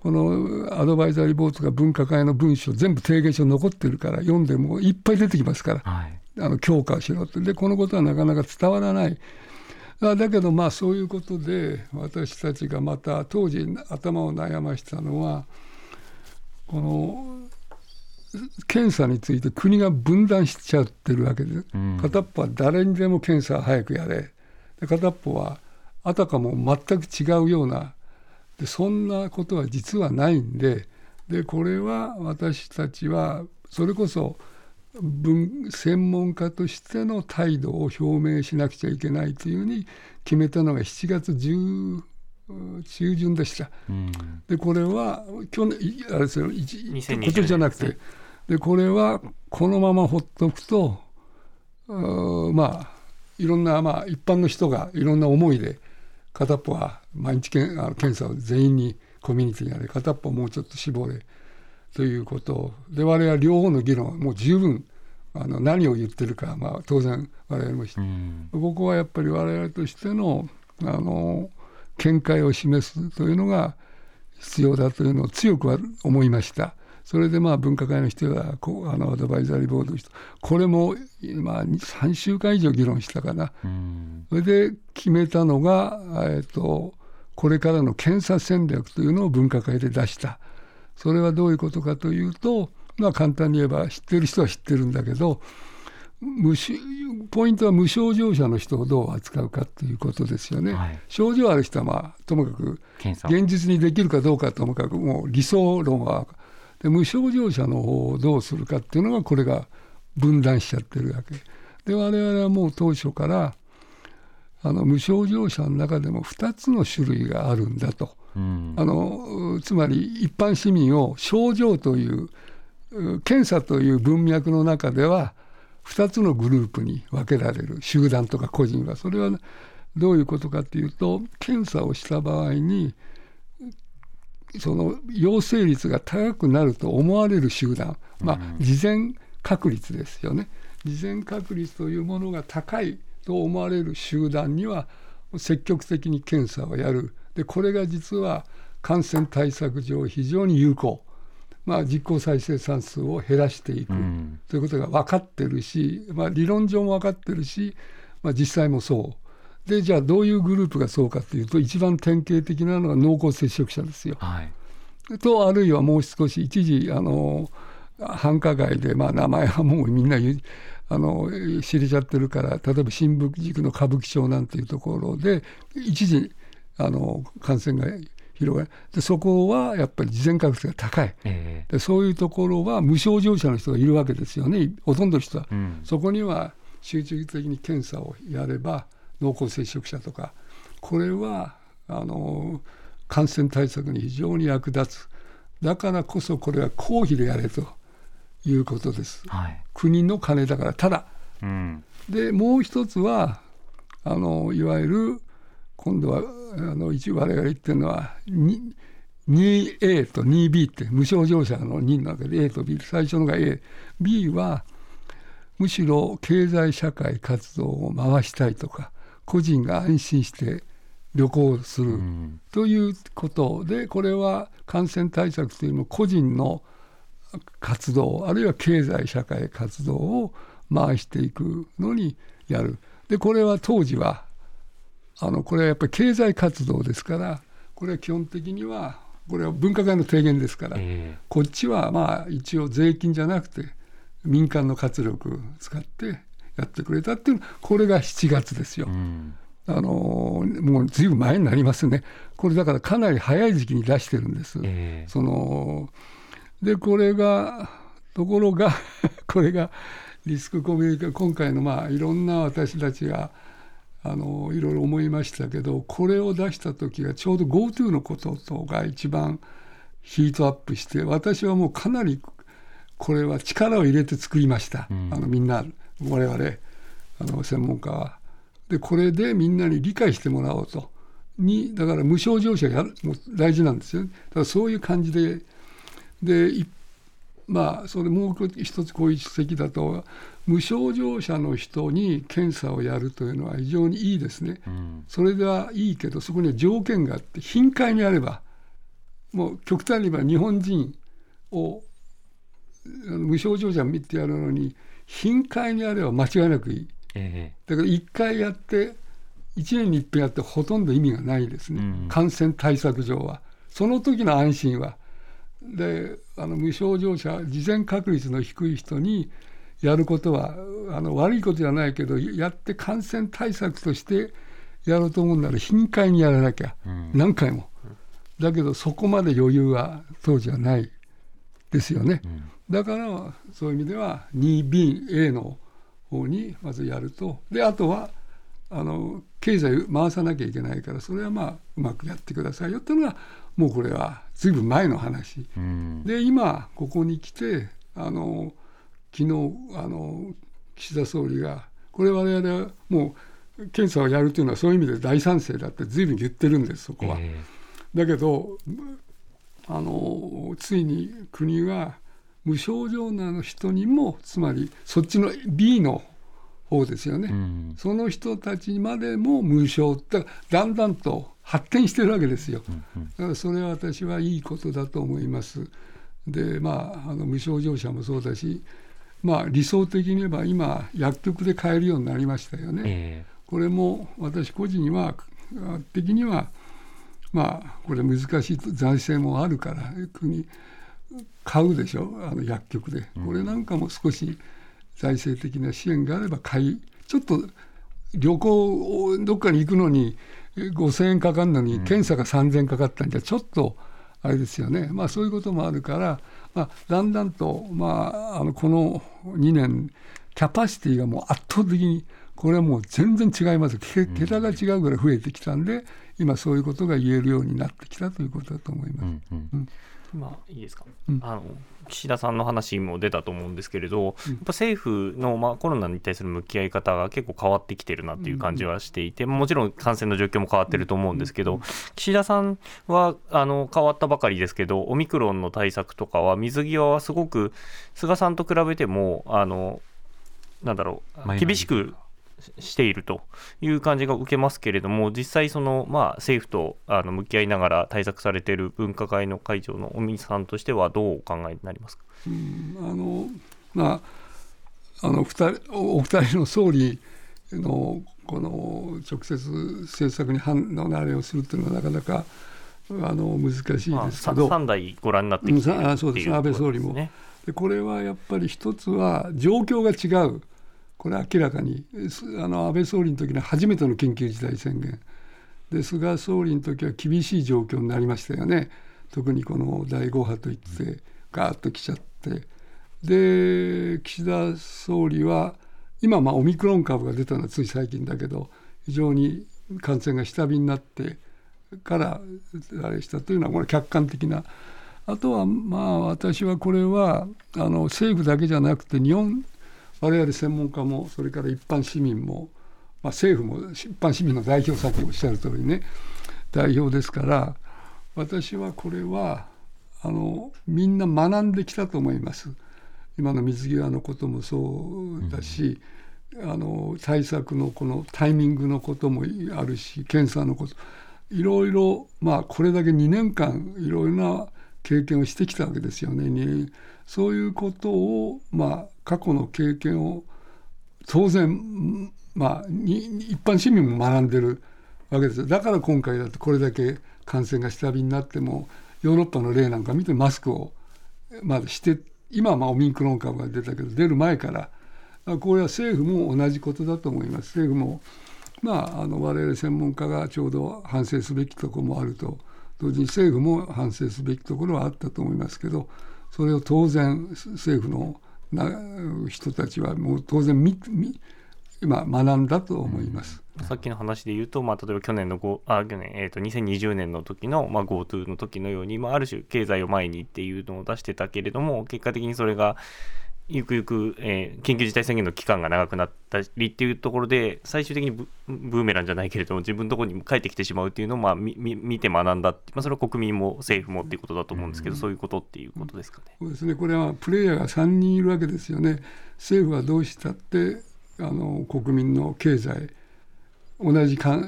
このアドバイザリーボードが分科会の文書全部提言書残ってるから読んでもいっぱい出てきますから、はい、あの強化しろって。でこのことはなかなか伝わらない。だけどまあそういうことで私たちがまた当時頭を悩ましたのはこの検査について国が分断しちゃってるわけで、うん、片っぽは誰にでも検査早くやれ。で片っぽはあたかも全く違うようなでそんなことは実はないんででこれは私たちはそれこそ文専門家としての態度を表明しなくちゃいけないというふうに決めたのが7月10中旬でした。うん、でこれは去年あれですよ今年じゃなくてでこれはこのまま放っておくとまあいろんな、まあ、一般の人がいろんな思いで片っぽは毎日検あの検査を全員にコミュニティにやれ片っぽもうちょっと絞れということで我々は両方の議論はもう十分あの何を言ってるか、まあ、当然我々もして、うん、ここはやっぱり我々としてのあの見解を示すというのが必要だというのを強くは思いました。それでまあ分科会の人がこうあのアドバイザリーボードの人これもまあ3週間以上議論したかな、それで決めたのが、えーと、これからの検査戦略というのを分科会で出した。それはどういうことかというと、まあ、簡単に言えば知ってる人は知ってるんだけど無ポイントは無症状者の人をどう扱うかということですよね。はい、症状ある人は、まあ、ともかく現実にできるかどうかともかくもう理想論は。で無症状者の方をどうするかっていうのがこれが分断しちゃってるわけ。で我々はもう当初からあの無症状者の中でも2つの種類があるんだと、うん、あのつまり一般市民を症状という検査という文脈の中では2つのグループに分けられる集団とか個人はそれはどういうことかというと検査をした場合にその陽性率が高くなると思われる集団、まあ、事前確率ですよね。事前確率というものが高いと思われる集団には積極的に検査をやる。でこれが実は感染対策上非常に有効、まあ、実効再生産数を減らしていく、ということが分かってるし、まあ、理論上も分かってるし、まあ、実際もそう。でじゃあどういうグループがそうかというと一番典型的なのが濃厚接触者ですよ。はい、とあるいはもう少し一時あの繁華街で、まあ、名前はもうみんなあの知れちゃってるから例えば新宿の歌舞伎町なんていうところで一時あの感染が広広がる。でそこはやっぱり事前確率が高い。えでそういうところは無症状者の人がいるわけですよね。ほとんどの人は、えうん。そこには集中的に検査をやれば濃厚接触者とか。これはあの感染対策に非常に役立つ。だからこそこれは公費でやれということです。はい。国の金だからただ。うん。でもう一つはあのいわゆる今度はあの一応我々が言ってるのはに 2A と 2B って無症状者の2の中で A と B 最初のが AB はむしろ経済社会活動を回したいとか個人が安心して旅行するうん。ということでこれは感染対策というよりも個人の活動あるいは経済社会活動を回していくのにやる。でこれは当時はあのこれはやっぱり経済活動ですからこれは基本的にはこれは分科会の提言ですから、えこっちはまあ一応税金じゃなくて民間の活力使ってやってくれたっていうこれが7月ですよ。え。うん。あのもうずいぶん前になりますね、これだからかなり早い時期に出してるんです。ええ。そのでこれがところが これがリスクコミュニケーション今回のまあいろんな私たちがあのいろいろ思いましたけどこれを出した時がちょうど GoTo のこととが一番ヒートアップして私はもうかなりこれは力を入れて作りました、うんあのみんな我々あの専門家は。でこれでみんなに理解してもらおうと。にだから無症状者やるもう大事なんですよね。だからそういう感じででいまあそれもう一つこういう指摘だと無症状者の人に検査をやるというのは非常にいいですね。うん。それではいいけどそこには条件があって頻回にやればもう極端に言えば日本人を無症状者見てやるのに頻回にやれば間違いなくいい。えだから1回やって1年に1遍やってほとんど意味がないですね、うん。感染対策上は。その時の安心はであの無症状者事前確率の低い人にやることはあの悪いことじゃないけどやって感染対策としてやろうと思うなら頻回にやらなきゃ、うん。何回も。だけどそこまで余裕は当時はない。ですよね、ん。だからそういう意味では 2BA の方にまずやると。であとはあの経済回さなきゃいけないからそれはまあうまくやってくださいよっていうのがもうこれはずいぶん前の話。うん。で今ここに来てあの昨日あの岸田総理がこれ我々はもう検査をやるというのはそういう意味で大賛成だってずいぶん言ってるんですそこは。えだけどあのついに国が無症状な人にもつまりそっちの B の方ですよね、えうん。その人たちまでも無償だからだんだんと発展してるわけですよ。うんだからそれは私はいいことだと思います。でまああの無症状者もそうだし、まあ、理想的に言えば今薬局で買えるようになりましたよね。えこれも私個人にはあ的にはまあこれ難しいと財政もあるから国買うでしょ。あの薬局で。これなんかも少し財政的な支援があれば買いちょっと旅行をどっかに行くのに5,000円かかるのに検査が3,000円かかったんじゃちょっとあれですよね。まあそういうこともあるから、まあ、だんだんと、まあ、あのこの2年キャパシティがもう圧倒的にこれはもう全然違います。け桁が違うぐらい増えてきたんで今そういうことが言えるようになってきたということだと思います。うんうん。まあいいですか、うん。あの岸田さんの話も出たと思うんですけれど、やっぱ政府の、まあ、コロナに対する向き合い方が結構変わってきてるなっていう感じはしていて、もちろん感染の状況も変わってると思うんですけど、岸田さんはあの変わったばかりですけど、オミクロンの対策とかは、水際はすごく菅さんと比べても、あのなんだろう、厳しくしているという感じが受けますけれども、実際その、まあ、政府とあの向き合いながら対策されている分科会の会長の尾身さんとしては、どうお考えになりますか？あのまああの二人おお二人の総理のこの直接政策に反のあれをするというのはなかなかあの難しいまあ、ですけど、3代ご覧になってきているうんさあそうです。ってい安倍総理も。でこれはやっぱり一つは状況が違うこれ明らかにあの安倍総理の時の初めての緊急事態宣言。で菅総理の時は厳しい状況になりましたよね。特にこの第5波といってガーッと来ちゃって。で岸田総理は今まあオミクロン株が出たのはつい最近だけど非常に感染が下火になってからあれしたというのはこれ客観的な。あとはまあ私はこれはあの政府だけじゃなくて日本我々専門家もそれから一般市民も、まあ、政府も一般市民の代表さっきおっしゃる通りね代表ですから私はこれはあのみんな学んできたと思います。今の水際のこともそうだし、うん、あの対策のこのタイミングのこともあるし検査のこといろいろまあこれだけ2年間いろいろな経験をしてきたわけですよね。そういうことをまあ過去の経験を当然まあ一般市民も学んでるわけですだから今回だってこれだけ感染が下火になってもヨーロッパの例なんか見てマスクをまだして今はまあオミクロン株が出たけど出る前からこれは政府も同じことだと思います。政府もまああの我々専門家がちょうど反省すべきところもあると同時に政府も反省すべきところはあったと思いますけどそれを当然政府のな人たちはもう当然みみ今学んだと思います。さっきの話で言うと、まあ、例えば去年のあ去年、えー、と2020年の時の、まあ、GoTo の時のように、まあ、ある種経済を前にっていうのを出してたけれども結果的にそれがゆくゆく、えー、緊急事態宣言の期間が長くなったりっていうところで最終的にブーメランじゃないけれども自分のところに帰ってきてしまうっていうのを、まあ、み見て学んだ、まあ、それは国民も政府もっていうことだと思うんですけど、うん、そういうことっていうことですかね。そうですね。これはプレイヤーが3人いるわけですよね。政府はどうしたってあの国民の経済同じか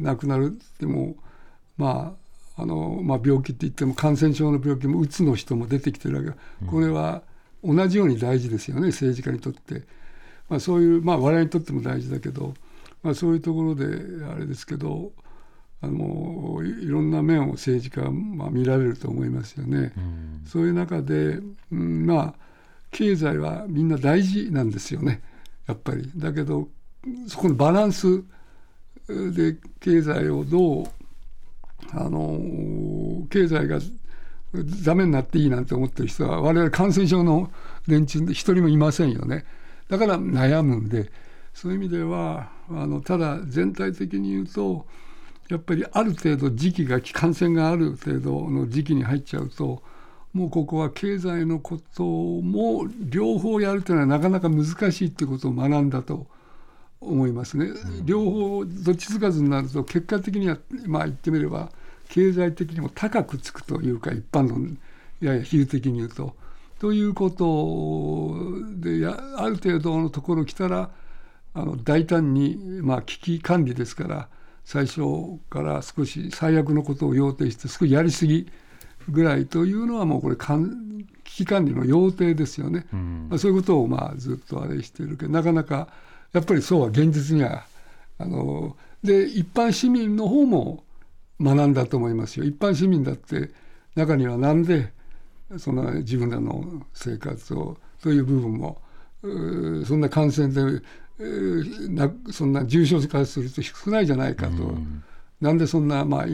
亡くなるってもまああの、まあ、病気って言っても感染症の病気もうつの人も出てきてるわけ。これは同じように大事ですよね政治家にとって。まあ、そういう、まあ、我々にとっても大事だけど、まあ、そういうところであれですけどあのいろんな面を政治家は、まあ、見られると思いますよね。そういう中で、うん、まあ経済はみんな大事なんですよねやっぱり。だけどそこのバランスで経済をどうあの経済がダメになっていいなんて思ってる人は我々感染症の連中一人もいませんよねだから悩むんでそういう意味ではあのただ全体的に言うとやっぱりある程度時期が感染がある程度の時期に入っちゃうともうここは経済のことも両方やるというのはなかなか難しいってことを学んだと思いますね。両方どっちつかずになると結果的にはまあ言ってみれば経済的にも高くつくというか一般のやや比喩的に言うと。ということでやある程度のところ来たらあの大胆に、まあ、危機管理ですから最初から少し最悪のことを要定して少しやりすぎぐらいというのはもうこれ危機管理の要定ですよね、うん、まあ、そういうことをまあずっとあれしてるけどなかなかやっぱりそうは現実にはあので一般市民の方も学んだと思いますよ。一般市民だって中にはなんでそんな自分らの生活をという部分もそんな感染でなそんな重症化すると少ないじゃないかと、うん、なんでそんな、まあ、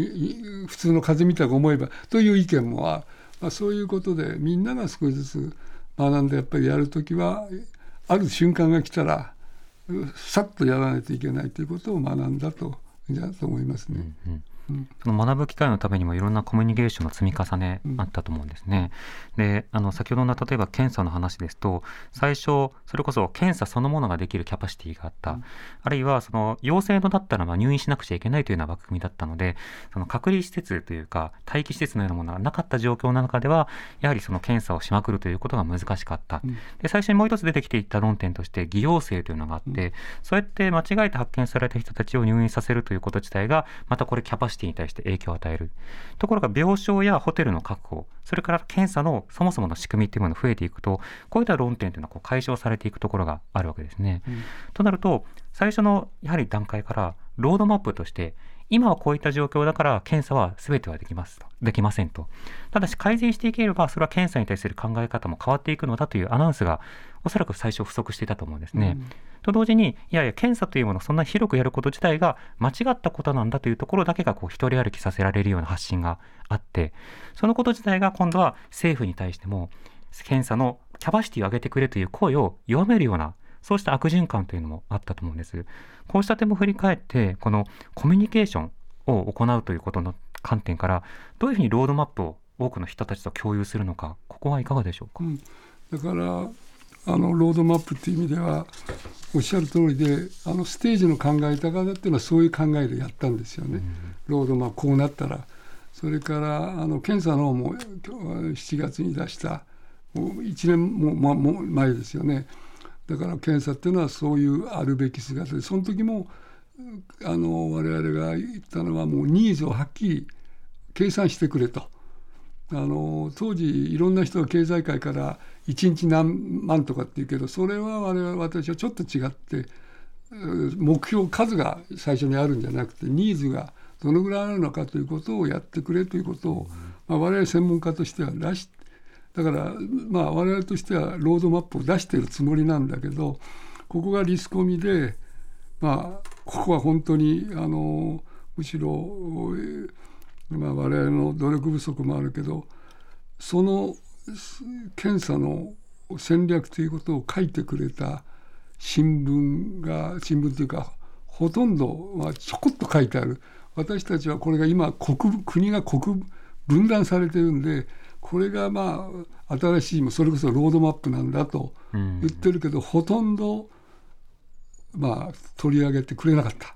普通の風邪みたいに思えばという意見もあ、まあ、そういうことでみんなが少しずつ学んでやっぱりやるときはある瞬間が来たらさっとやらないといけないということを学んだとじゃと思いますね。うんうんその学ぶ機会のためにもいろんなコミュニケーションの積み重ねあったと思うんですね。であの先ほどの例えば検査の話ですと最初それこそ検査そのものができるキャパシティがあった、うん、あるいはその陽性のだったらま入院しなくちゃいけないというような枠組みだったのでその隔離施設というか待機施設のようなものがなかった状況の中ではやはりその検査をしまくるということが難しかった。うん、で最初にもう一つ出てきていった論点として偽陽性というのがあって、うん、そうやって間違えて発見された人たちを入院させるということ自体がまたこれキャパシティに対して影響を与える。ところが病床やホテルの確保それから検査のそもそもの仕組みっていうものが増えていくとこういった論点というのはこう解消されていくところがあるわけですね。うん、となると最初のやはり段階からロードマップとして今はこういった状況だから検査は全てはできますと。できませんと。ただし改善していければそれは検査に対する考え方も変わっていくのだというアナウンスがおそらく最初不足していたと思うんですね。と同時にいやいや検査というものをそんな広くやること自体が間違ったことなんだというところだけがこう一人歩きさせられるような発信があってそのこと自体が今度は政府に対しても検査のキャパシティを上げてくれという声を弱めるようなそうした悪循環というのもあったと思うんです。こうした点も振り返ってこのコミュニケーションを行うということの観点からどういうふうにロードマップを多くの人たちと共有するのかここはいかがでしょうか、うん、だからあのロードマップっていう意味ではおっしゃる通りであのステージの考え方っていうのはそういう考えでやったんですよね、うん、ロードマップこうなったら。それからあの検査の方も7月に出したもう1年も、ま、も前ですよね。だから検査っていうのはそういうあるべき姿でその時もあの我々が言ったのはもうニーズをはっきり計算してくれと。あの当時いろんな人が経済界から1日何万とかって言うけどそれは我々私はちょっと違って目標数が最初にあるんじゃなくてニーズがどのぐらいあるのかということをやってくれということを、まあ、我々専門家としては出しだからまあ我々としてはロードマップを出してるつもりなんだけどここがリスコミでまあここは本当にあのむしろ、まあ、我々の努力不足もあるけどその検査の戦略ということを書いてくれた新聞が新聞というかほとんど、まあ、ちょこっと書いてある。私たちはこれが今国国が国分断されてるんでこれがまあ新しいそれこそロードマップなんだと言ってるけど、うん、ほとんどまあ取り上げてくれなかった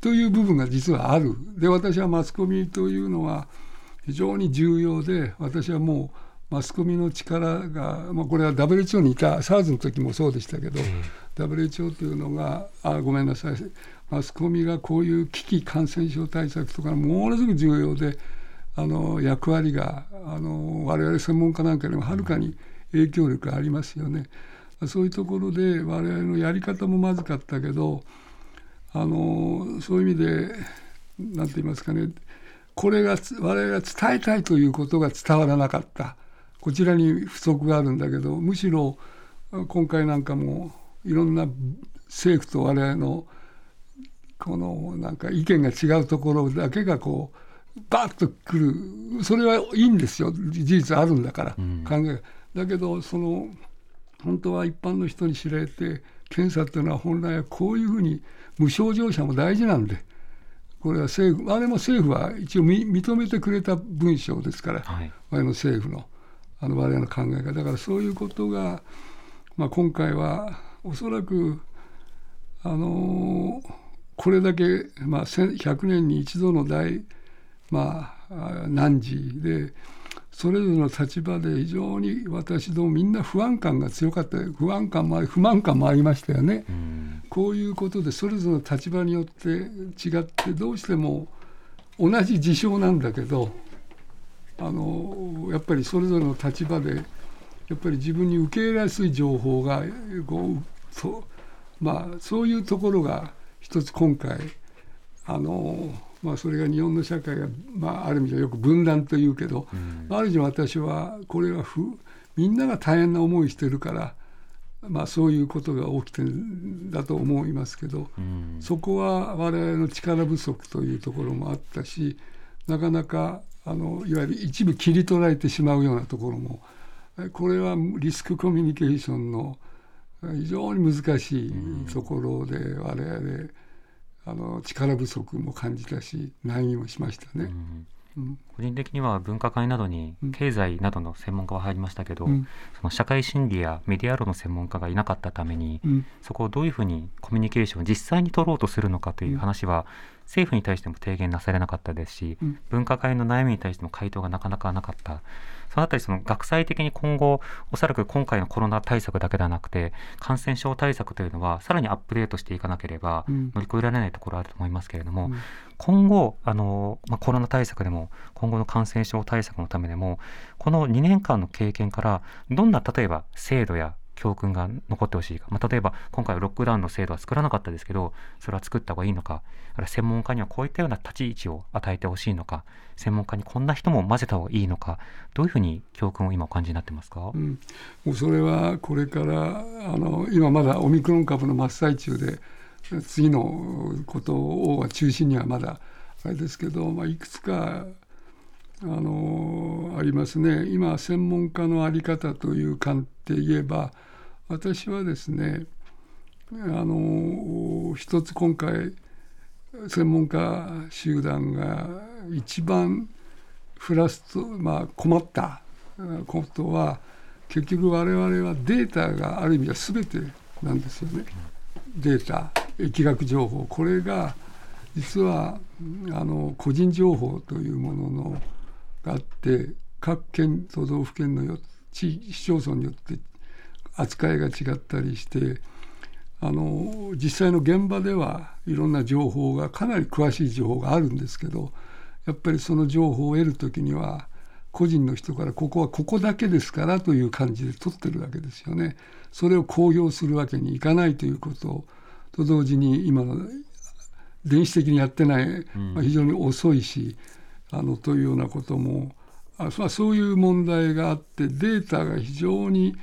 という部分が実はあるで私はマスコミというのは非常に重要で私はもうマスコミの力が、まあ、これは WHO にいた SARS の時もそうでしたけど、うん、WHO というのがあごめんなさいマスコミがこういう危機感染症対策とかものすごく重要であの役割があの我々専門家なんかよりもはるかに影響力がありますよね。そういうところで我々のやり方もまずかったけどあのそういう意味で何て言いますかね。これが我々が伝えたいということが伝わらなかった。こちらに不足があるんだけどむしろ今回なんかもいろんな政府と我々のこのなんか意見が違うところだけがこうバッとくる。それはいいんですよ。事実あるんだから、うん、考えだけどその本当は一般の人に知られて検査っていうのは本来はこういうふうに無症状者も大事なんでこれは政府あれも政府は一応認めてくれた文章ですから、はい、我々の政府のあの我々の考え方。だからそういうことが、まあ、今回はおそらくあのー、これだけ、まあ、100年に一度の大まあ難事でそれぞれの立場で非常に私どもみんな不安感が強かった不安感もあり不満感もありましたよね。こういうことでそれぞれの立場によって違ってどうしても同じ事象なんだけどあのやっぱりそれぞれの立場でやっぱり自分に受け入れやすい情報がこうそ,、まあ、そういうところが一つ今回あのまあ、それが日本の社会が、まあ、ある意味ではよく分断というけど、うん、ある意味私はこれはふみんなが大変な思いしてるから、まあ、そういうことが起きてるんだと思いますけど、うん、そこは我々の力不足というところもあったしなかなかあのいわゆる一部切り取られてしまうようなところもこれはリスクコミュニケーションの非常に難しいところで我々、あの力不足も感じたし悩みもしましたね。うん、個人的には分科会などに経済などの専門家は入りましたけど、うん、その社会心理やメディア論の専門家がいなかったために、うん、そこをどういうふうにコミュニケーションを実際に取ろうとするのかという話は、政府に対しても提言なされなかったですし、分科会の悩みに対しても回答がなかなかなかったそのあたりその学際的に今後おそらく今回のコロナ対策だけではなくて感染症対策というのはさらにアップデートしていかなければ乗り越えられないところあると思いますけれども、うん、今後あの、まあ、コロナ対策でも今後の感染症対策のためでもこの2年間の経験からどんな例えば制度や教訓が残ってほしいか、まあ、例えば今回はロックダウンの制度は作らなかったですけどそれは作った方がいいのか。ある専門家にはこういったような立ち位置を与えてほしいのか。専門家にこんな人も混ぜた方がいいのか。どういうふうに教訓を今お感じになってますか、うん、もうそれはこれからあの今まだオミクロン株の真っ最中で次のことを中心にはまだあれですけど、まあ、いくつかあのありますね。今専門家の在り方という観点で言えば私はですねあの一つ今回専門家集団が一番フラスト、まあ、困ったことは結局我々はデータがある意味では全てなんですよね。データ疫学情報これが実はあの個人情報というもののがあって各県都道府県の地市町村によって扱いが違ったりしてあの実際の現場ではいろんな情報がかなり詳しい情報があるんですけどやっぱりその情報を得る時には個人の人からここはここだけですからという感じで取ってるわけですよね。それを公表するわけにいかないということと同時に今の電子的にやってない、まあ、非常に遅いしあのというようなこともあそういう問題があってデータが非常に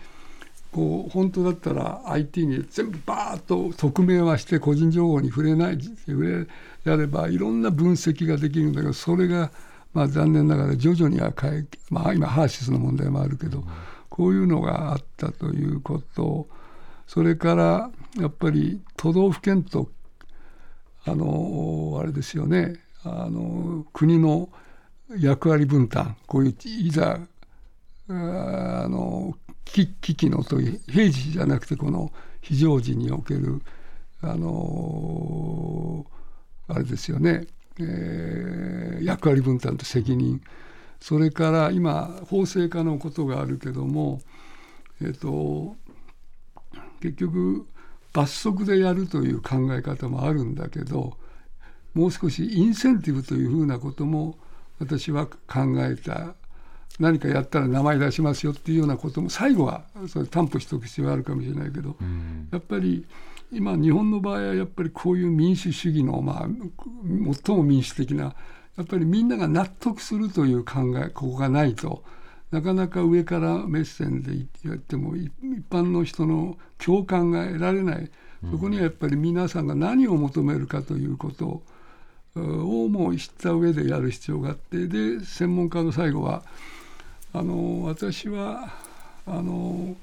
こう本当だったら IT に全部バーッと匿名はして個人情報に触れない触れやればいろんな分析ができるんだけどそれがまあ残念ながら徐々には変え、まあ、今ハーシスの問題もあるけどこういうのがあったということそれからやっぱり都道府県とあのあれですよねあの国の役割分担こういういざあの危機のという平時じゃなくてこの非常時におけるあのあれですよね、えー、役割分担と責任。それから今法制化のことがあるけども、えーと、結局罰則でやるという考え方もあるんだけどもう少しインセンティブというふうなことも私は考えた何かやったら名前出しますよっていうようなことも最後はそれ担保しておく必要があるかもしれないけど、うん、やっぱり今日本の場合はやっぱりこういう民主主義のまあ最も民主的なやっぱりみんなが納得するという考えここがないとなかなか上からメッセンで言っても一般の人の共感が得られない。そこにはやっぱり皆さんが何を求めるかということをもう知った上でやる必要があってで専門家の最後はあの私はあの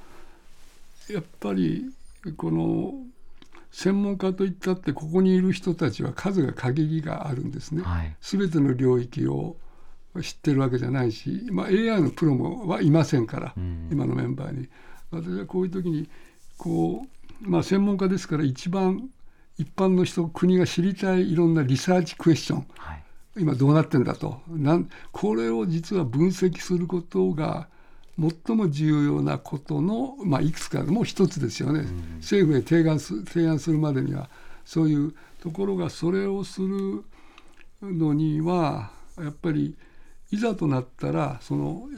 やっぱりこの専門家といったってここにいる人たちは数が限りがあるんですね。はい、全ての領域を知ってるわけじゃないし、まあ、AI のプロもはいませんから、うん、今のメンバーに。私はこういう時にこう、まあ、専門家ですから一番一般の人国が知りたいいろんなリサーチクエスチョン、はい、今どうなってんだと。なんこれを実は分析することが最も重要なことの、まあ、いくつかもう一つですよね、うん、政府へ提案す提案するまでには。そういうところがそれをするのにはやっぱりいざとなったらその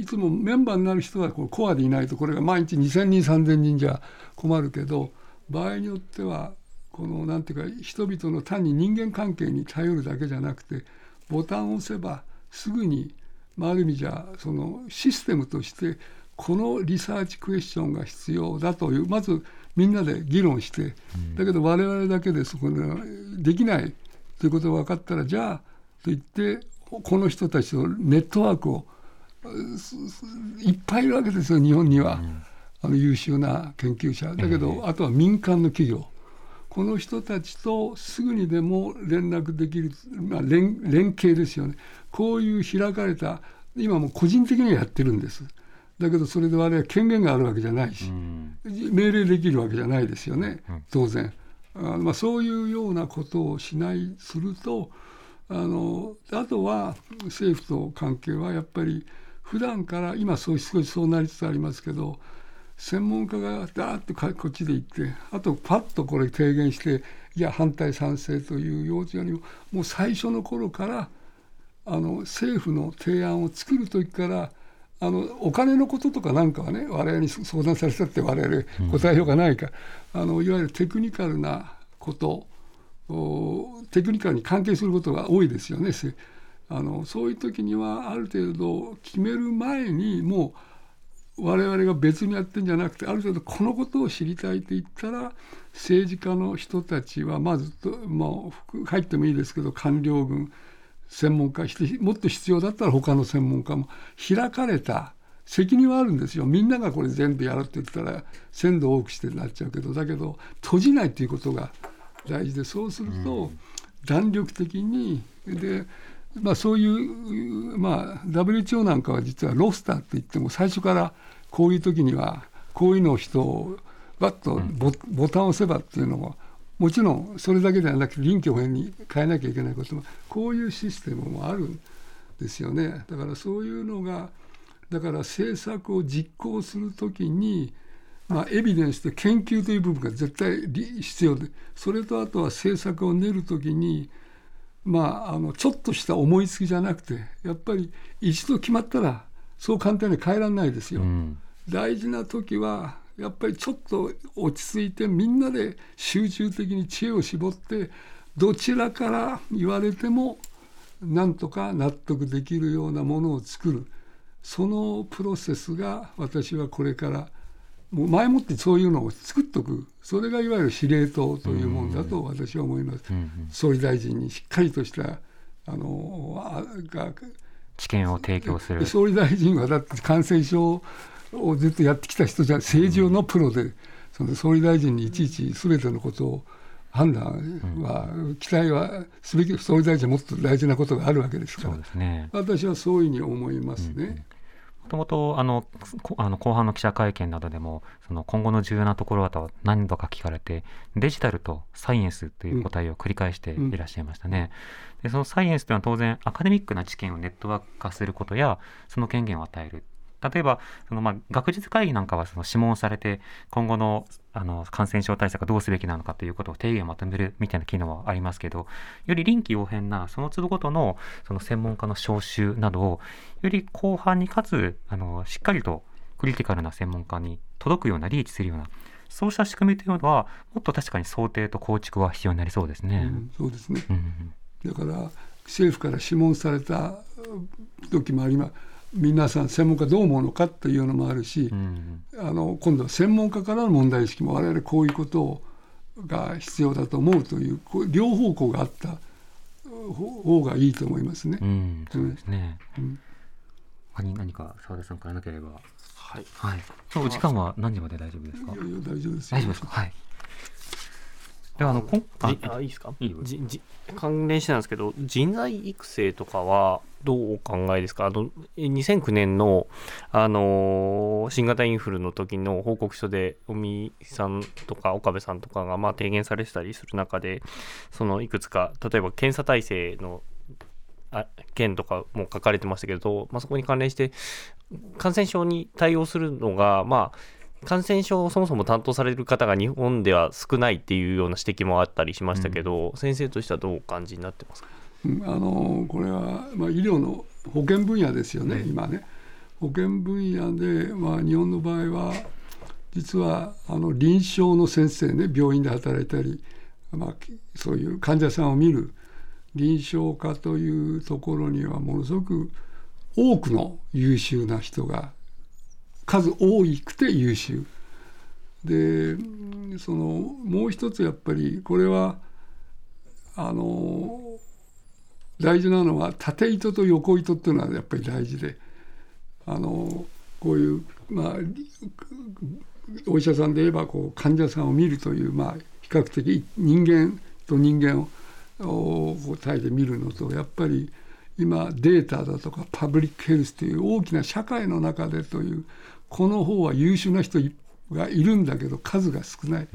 いつもメンバーになる人はこうコアでいないとこれが毎日2,000人3,000人じゃ困るけど場合によってはこの何ていうか人々の単に人間関係に頼るだけじゃなくてボタンを押せばすぐに、まあ、ある意味じゃそのシステムとしてこのリサーチクエスチョンが必要だというまずみんなで議論してだけど我々だけでそこでできないということが分かったらじゃあと言ってこの人たちのネットワークをいっぱいいるわけですよ日本には、あの優秀な研究者。だけど、あとは民間の企業この人たちとすぐにでも連絡できる、まあ、連連携ですよね。こういう開かれた今も個人的にはやってるんです。だけどそれで我々は権限があるわけじゃないし、うん、命令できるわけじゃないですよね、当然。あまあ、そういうようなことをしないするとあのあとは政府と関係はやっぱり普段から今少しそうなりつつありますけど専門家がダーッとこっちで行ってあとパッとこれ提言していや反対賛成という用事よりももう最初の頃からあの政府の提案を作る時からあのお金のこととかなんかはね我々に相談されたって我々答えようがないか、うん、あのいわゆるテクニカルなことテクニカルに関係することが多いですよね。あのそういう時にはある程度決める前にもう我々が別にやってんじゃなくてある程度このことを知りたいと言ったら政治家の人たちはまずと、まあ、入ってもいいですけど官僚軍専門家もっと必要だったら他の専門家も開かれた責任はあるんですよ。みんながこれ全部やるって言ったら鮮度多くしてなっちゃうけどだけど閉じないということが大事でそうすると弾力的にで、まあ、そういう、まあ、WHO なんかは実はロスターって言っても最初からこういう時にはこういうのを人をバッとボ,、ボタンを押せばっていうのももちろんそれだけではなくて臨機応変に変えなきゃいけないこともこういうシステムもあるんですよね。だからそういうのがだから政策を実行するときに、まあ、エビデンスと研究という部分が絶対必要でそれとあとは政策を練るときに、まあ、あのちょっとした思いつきじゃなくてやっぱり一度決まったらそう簡単に変えられないですよ。うん、大事な時はやっぱりちょっと落ち着いてみんなで集中的に知恵を絞ってどちらから言われてもなんとか納得できるようなものを作るそのプロセスが私はこれからもう前もってそういうのを作っとく。それがいわゆる司令塔というものだと私は思います。うんうん、総理大臣にしっかりとしたあのが知見を提供する。総理大臣はだって感染症をずっとやってきた人じゃ政治のプロで、その総理大臣にいちいちすべてのことを判断は、期待はすべき総理大臣はもっと大事なことがあるわけですから、ね、私はそういうふうに思いますね。もともとあのあの後半の記者会見などでもその今後の重要なところはと何度か聞かれてデジタルとサイエンスという答えを繰り返していらっしゃいましたね。でそのサイエンスというのは当然アカデミックな知見をネットワーク化することやその権限を与える例えばそのまあ学術会議なんかはその諮問されて今後のあの感染症対策どうすべきなのかということを提言をまとめるみたいな機能はありますけどより臨機応変なその都度ごとのその専門家の招集などをより広範にかつあのしっかりとクリティカルな専門家に届くようなリーチするようなそうした仕組みというのはもっと確かに想定と構築は必要になりそうですね。うん、そうですね、うん、だから政府から諮問された時もあります皆さん専門家どう思うのかというのもあるし、うん、あの今度は専門家からの問題意識も我々こういうことが必要だと思うという両方向があった方がいいと思いますね。うん、そうですね、うん、何何か澤田さんからなければ。はい、はい、お時間は何時まで大丈夫ですか？いやいや大丈夫です大丈夫ですか？はいであのこんあいいですか？いいじじ関連してなんですけど人材育成とかはどうお考えですか？あの2009年の、あのー、新型インフルの時の報告書で尾身さんとか岡部さんとかがまあ提言されてたりする中でそのいくつか例えば検査体制のあ件とかも書かれてましたけど、まあ、そこに関連して感染症に対応するのがまあ感染症をそもそも担当される方が日本では少ないっていうような指摘もあったりしましたけど、うん、先生としてはどうお感じになってますか、うん、あのこれは、まあ、医療の保健分野ですよね、今ね。保健分野で、まあ、日本の場合は実はあの臨床の先生ね病院で働いたり、まあ、そういう患者さんを見る臨床科というところにはものすごく多くの優秀な人が数多くて優秀。でそのもう一つやっぱりこれはあの大事なのは縦糸と横糸っていうのはやっぱり大事であのこういうまあお医者さんで言えばこう患者さんを見るというまあ比較的人間と人間を対で見るのとやっぱり今データだとかパブリックヘルスという大きな社会の中でというこの方は優秀な人がいるんだけど数が少ない。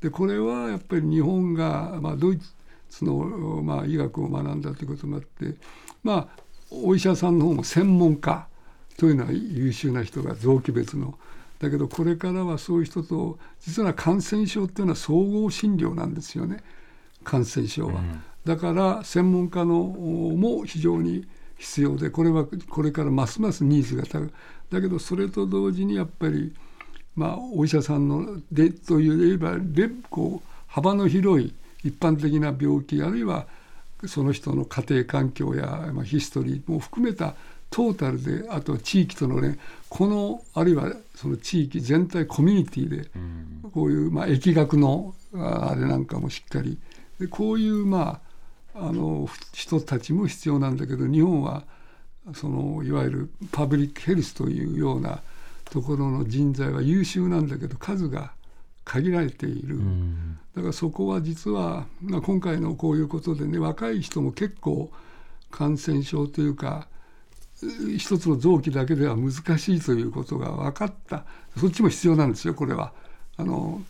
でこれはやっぱり日本が、まあ、ドイツの、まあ、医学を学んだということもあってまあお医者さんの方も専門家というのは優秀な人が臓器別の。だけどこれからはそういう人と実は感染症っていうのは総合診療なんですよね感染症は。だから専門家のも非常に必要でこれはこれからますますニーズが高いだけどそれと同時にやっぱり、まあ、お医者さんのでといえばでこう幅の広い一般的な病気あるいはその人の家庭環境や、まあ、ヒストリーも含めたトータルであと地域とのねこのあるいはその地域全体コミュニティでこういう、まあ、疫学のあれなんかもしっかり。でこういうまああの人たちも必要なんだけど日本はそのいわゆるパブリックヘルスというようなところの人材は優秀なんだけど数が限られている、だからそこは実は、まあ、今回のこういうことでね若い人も結構感染症というか一つの臓器だけでは難しいということが分かった。そっちも必要なんですよこれは。あの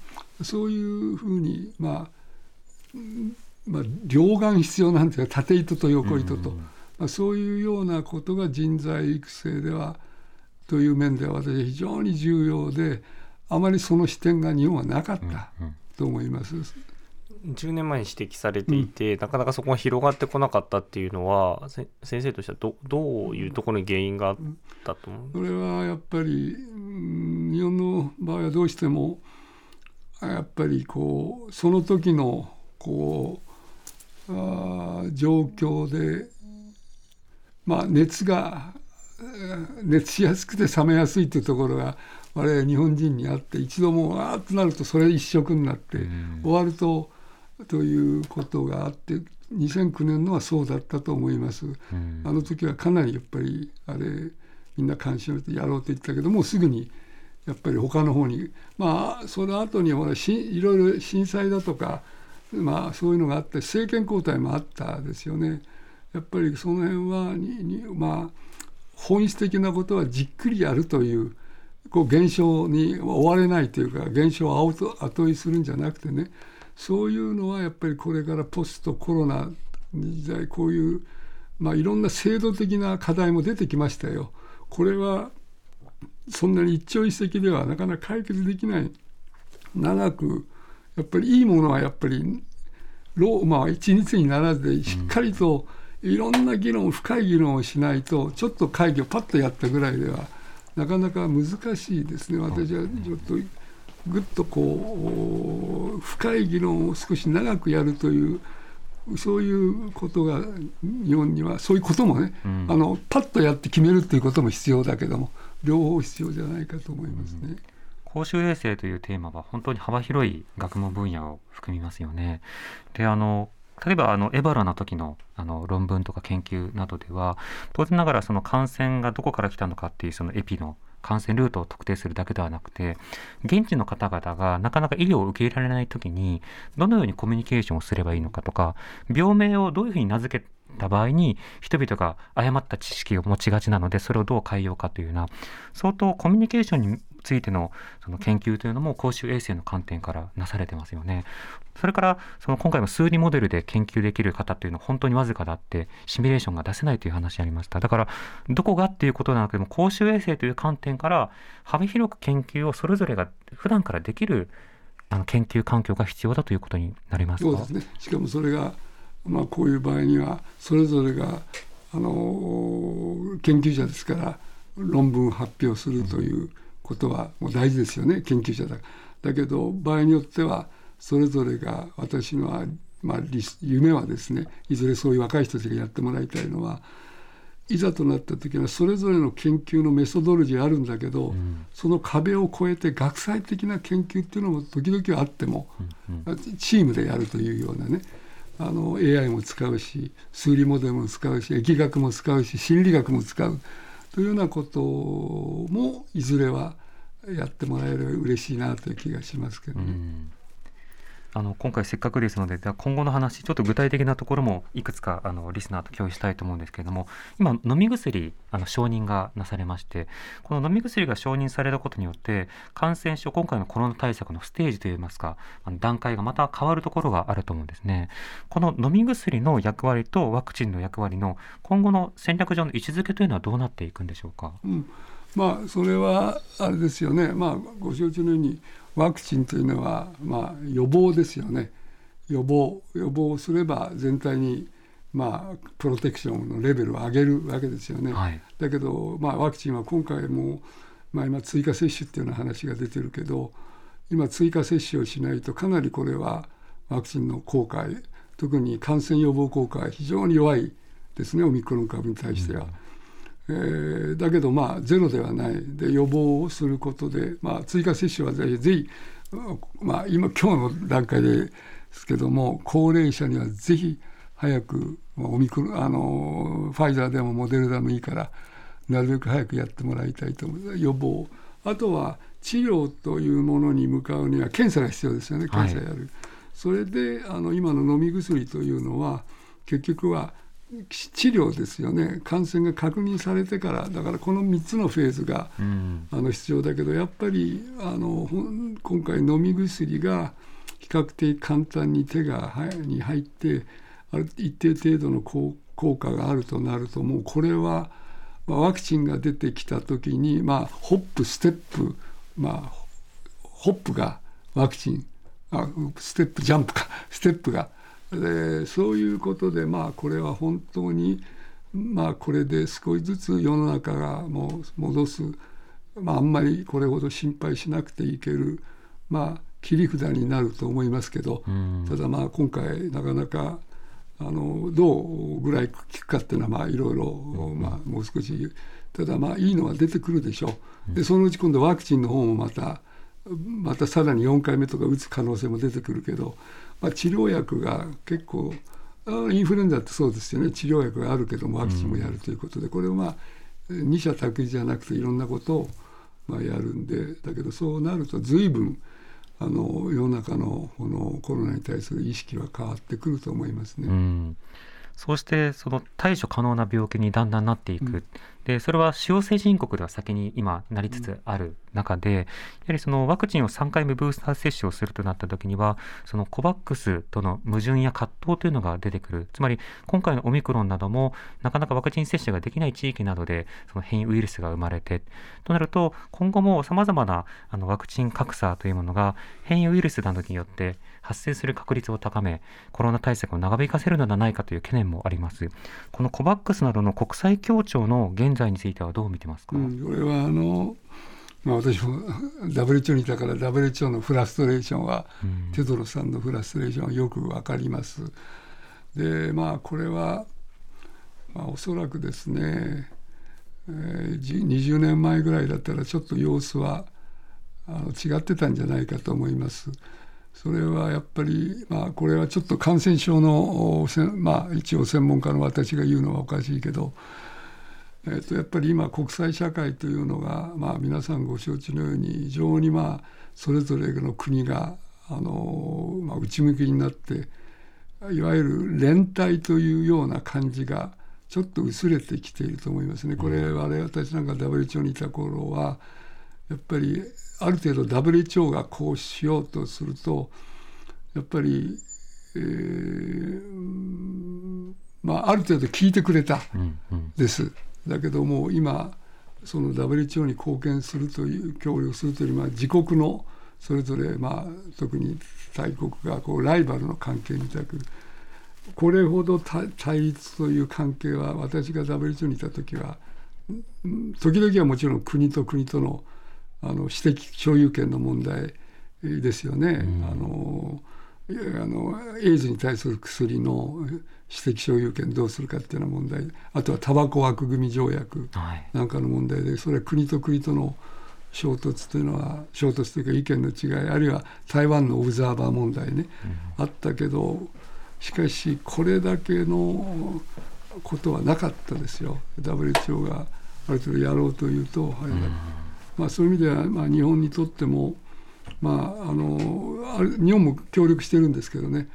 そういうふうにまあまあ、両眼必要なんですよ。縦糸と横糸と、まあ、そういうようなことが人材育成ではという面では私は非常に重要であまりその視点が日本はなかったと思います。10年前に指摘されていて、うん、なかなかそこが広がってこなかったっていうのは先生としてはどどういうところに原因があったと思うそれはやっぱり日本の場合はどうしてもやっぱりこうその時のこうあ状況でまあ熱が熱しやすくて冷めやすいというところが我々日本人にあって一度もわーっとなるとそれ一色になって終わるとということがあって2009年のはそうだったと思います。あの時はかなりやっぱりあれみんな関心を持ってやろうと言ったけどもうすぐにやっぱり他の方にまあその後にほらしいろいろ震災だとかまあそういうのがあって政権交代もあったですよね。やっぱりその辺はにまあ本質的なことはじっくりやるというこう現象に追われないというか現象を後追いするんじゃなくてねそういうのはやっぱりこれからポストコロナ時代こういう、まあ、いろんな制度的な課題も出てきましたよ。これはそんなに一朝一夕ではなかなか解決できない長くやっぱりいいものはやっぱりまあ一日にならずでしっかりといろんな議論深い議論をしないとちょっと会議をパッとやったぐらいではなかなか難しいですね私はちょっとぐっとこう深い議論を少し長くやるというそういうことが日本にはそういうこともね、うん、あのパッとやって決めるということも必要だけども両方必要じゃないかと思いますね。うん公衆衛生というテーマは本当に幅広い学問分野を含みますよね。であの例えばあのエバラの時のあの論文とか研究などでは当然ながらその感染がどこから来たのかっていうそのエピの感染ルートを特定するだけではなくて現地の方々がなかなか医療を受け入れられない時にどのようにコミュニケーションをすればいいのかとか病名をどういうふうに名付けた場合に人々が誤った知識を持ちがちなのでそれをどう変えようかというような相当コミュニケーションについてのその研究というのも公衆衛生の観点からなされてますよね。それからその今回の数理モデルで研究できる方っていうのは本当にわずかだってシミュレーションが出せないという話ありました。だからどこがっていうことなくても公衆衛生という観点から幅広く研究をそれぞれが普段からできるあの研究環境が必要だということになりますそうですね。しかもそれが、まあ、こういう場合にはそれぞれがあの研究者ですから論文発表するということはもう大事ですよね研究者だだけど場合によってはそれぞれが私の、まあ、夢はですねいずれそういう若い人たちがやってもらいたいのはいざとなった時にはそれぞれの研究のメソドロジーあるんだけど、うん、その壁を越えて学際的な研究っていうのも時々あっても、うんうん、チームでやるというようなねあの AI も使うし数理モデルも使うし疫学も使うし心理学も使うというようなこともいずれはやってもらえれば嬉しいなという気がしますけどね。あの今回せっかくですので今後の話ちょっと具体的なところもいくつかあのリスナーと共有したいと思うんですけれども今飲み薬あの承認がなされましてこの飲み薬が承認されたことによって感染症今回のコロナ対策のステージといいますかあの段階がまた変わるところがあると思うんですね。この飲み薬の役割とワクチンの役割の今後の戦略上の位置づけというのはどうなっていくんでしょうか、うん、まあそれはあれですよね。まあご承知のようにワクチンというのは、まあ、予防ですよね予防予防すれば全体に、まあ、プロテクションのレベルを上げるわけですよね。はいだけど、まあ、ワクチンは今回も、まあ、今追加接種っていうような話が出てるけど今追加接種をしないとかなりこれはワクチンの効果特に感染予防効果は非常に弱いですねオミクロン株に対しては。えーだけどまあゼロではない。で予防をすることで、まあ、追加接種はぜひぜひ、まあ、今今日の段階ですけども高齢者にはぜひ早くまあオミクロンあのファイザーでもモデルナでもいいからなるべく早くやってもらいたいと思う。予防。あとは治療というものに向かうには検査が必要ですよね。検査やる、それであの今の飲み薬というのは結局は治療ですよね。感染が確認されてから。だからこの3つのフェーズがうん。あの必要だけどやっぱりあの今回飲み薬が比較的簡単に手がはに入ってある一定程度の効効果があるとなるともうこれは、まあ、ワクチンが出てきた時に、まあ、ホップステップ、まあ、ホップがワクチンあステップジャンプか。ステップがでそういうことでまあこれは本当にまあこれで少しずつ世の中がもう戻す、まあ、あんまりこれほど心配しなくていける。まあ切り札になると思いますけど、うん。ただまあ今回なかなかあのどうぐらい効くかっていうのはまあいろいろ、まあ、もう少し。ただまあいいのは出てくるでしょう。でそのうち今度ワクチンの方もまたまたさらに4回目とか打つ可能性も出てくるけど、まあ、治療薬が結構あインフルエンザってそうですよね。治療薬があるけどもワクチンもやるということで、これをまあ二者択一じゃなくていろんなことをまあやるんでだけどそうなると随分あの世の中のこのコロナに対する意識は変わってくると思いますね。うん。そうしてその対処可能な病気にだんだんなっていく、うんでそれは主要先進国では先に今なりつつある中で、やはりそのワクチンを3回目ブースター接種をするとなった時にはそのコバックスとの矛盾や葛藤というのが出てくる。つまり今回のオミクロンなどもなかなかワクチン接種ができない地域などでその変異ウイルスが生まれて。となると今後もさまざまなあのワクチン格差というものが変異ウイルスなどによって発生する確率を高めコロナ対策を長引かせるのではないかという懸念もありますこのコバックスなどの国際協調の現在についてはどう見てますか、うん、これはあの、まあ、私も WHO にいたから WHO のフラストレーションは、うんテドロスさんのフラストレーションはよくわかります。でまあこれは、まあ、おそらくですね、えーじ20年前ぐらいだったらちょっと様子はあの違ってたんじゃないかと思います。それはやっぱり、まあ、これはちょっと感染症の、まあ、一応専門家の私が言うのはおかしいけど、えー、とやっぱり今国際社会というのが、まあ、皆さんご承知のように非常にまあそれぞれの国があの、まあ、内向きになっていわゆる連帯というような感じがちょっと薄れてきていると思いますね。これ我々私なんか WHO にいた頃はやっぱりある程度 WHO がこうしようとするとやっぱり、えーまあ、ある程度聞いてくれた。うんうんです。だけども今その WHO に貢献するという協力するというより自国のそれぞれまあ特に大国がこうライバルの関係みたくこれほど対立という関係は私が WHO にいた時は時々はもちろん国と国とのあの私的所有権の問題ですよね。あのいやあのエイズに対する薬の私的所有権どうするかっていうような問題。あとはタバコ枠組み条約はい。なんかの問題でそれは国と国との衝突というのは衝突というか意見の違いあるいは台湾のオブザーバー問題ね、あったけどしかしこれだけのことはなかったですよ。WHO がある程度やろうというとあれだ、まあ、そういう意味では、まあ、日本にとっても、まあ、あの日本も協力してるんですけどね、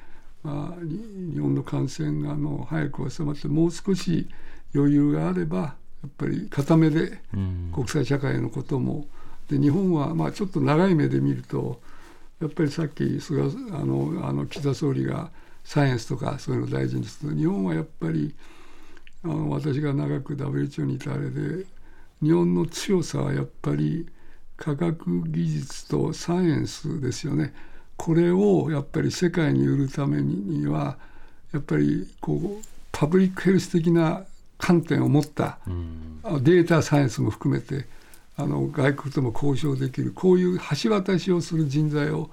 まあ、に日本の感染があの早く収まってもう少し余裕があればやっぱり固めでうん。国際社会のことも。で日本はまあちょっと長い目で見るとやっぱりさっき菅あのあの岸田総理がサイエンスとかそういうのを大事にする日本はやっぱりあの私が長く WHO にいたあれで日本の強さはやっぱり科学技術とサイエンスですよね。これをやっぱり世界に売るためにはやっぱりこうパパブリックヘルス的な観点を持ったデータサイエンスも含めてあの外国とも交渉できるこういう橋渡しをする人材を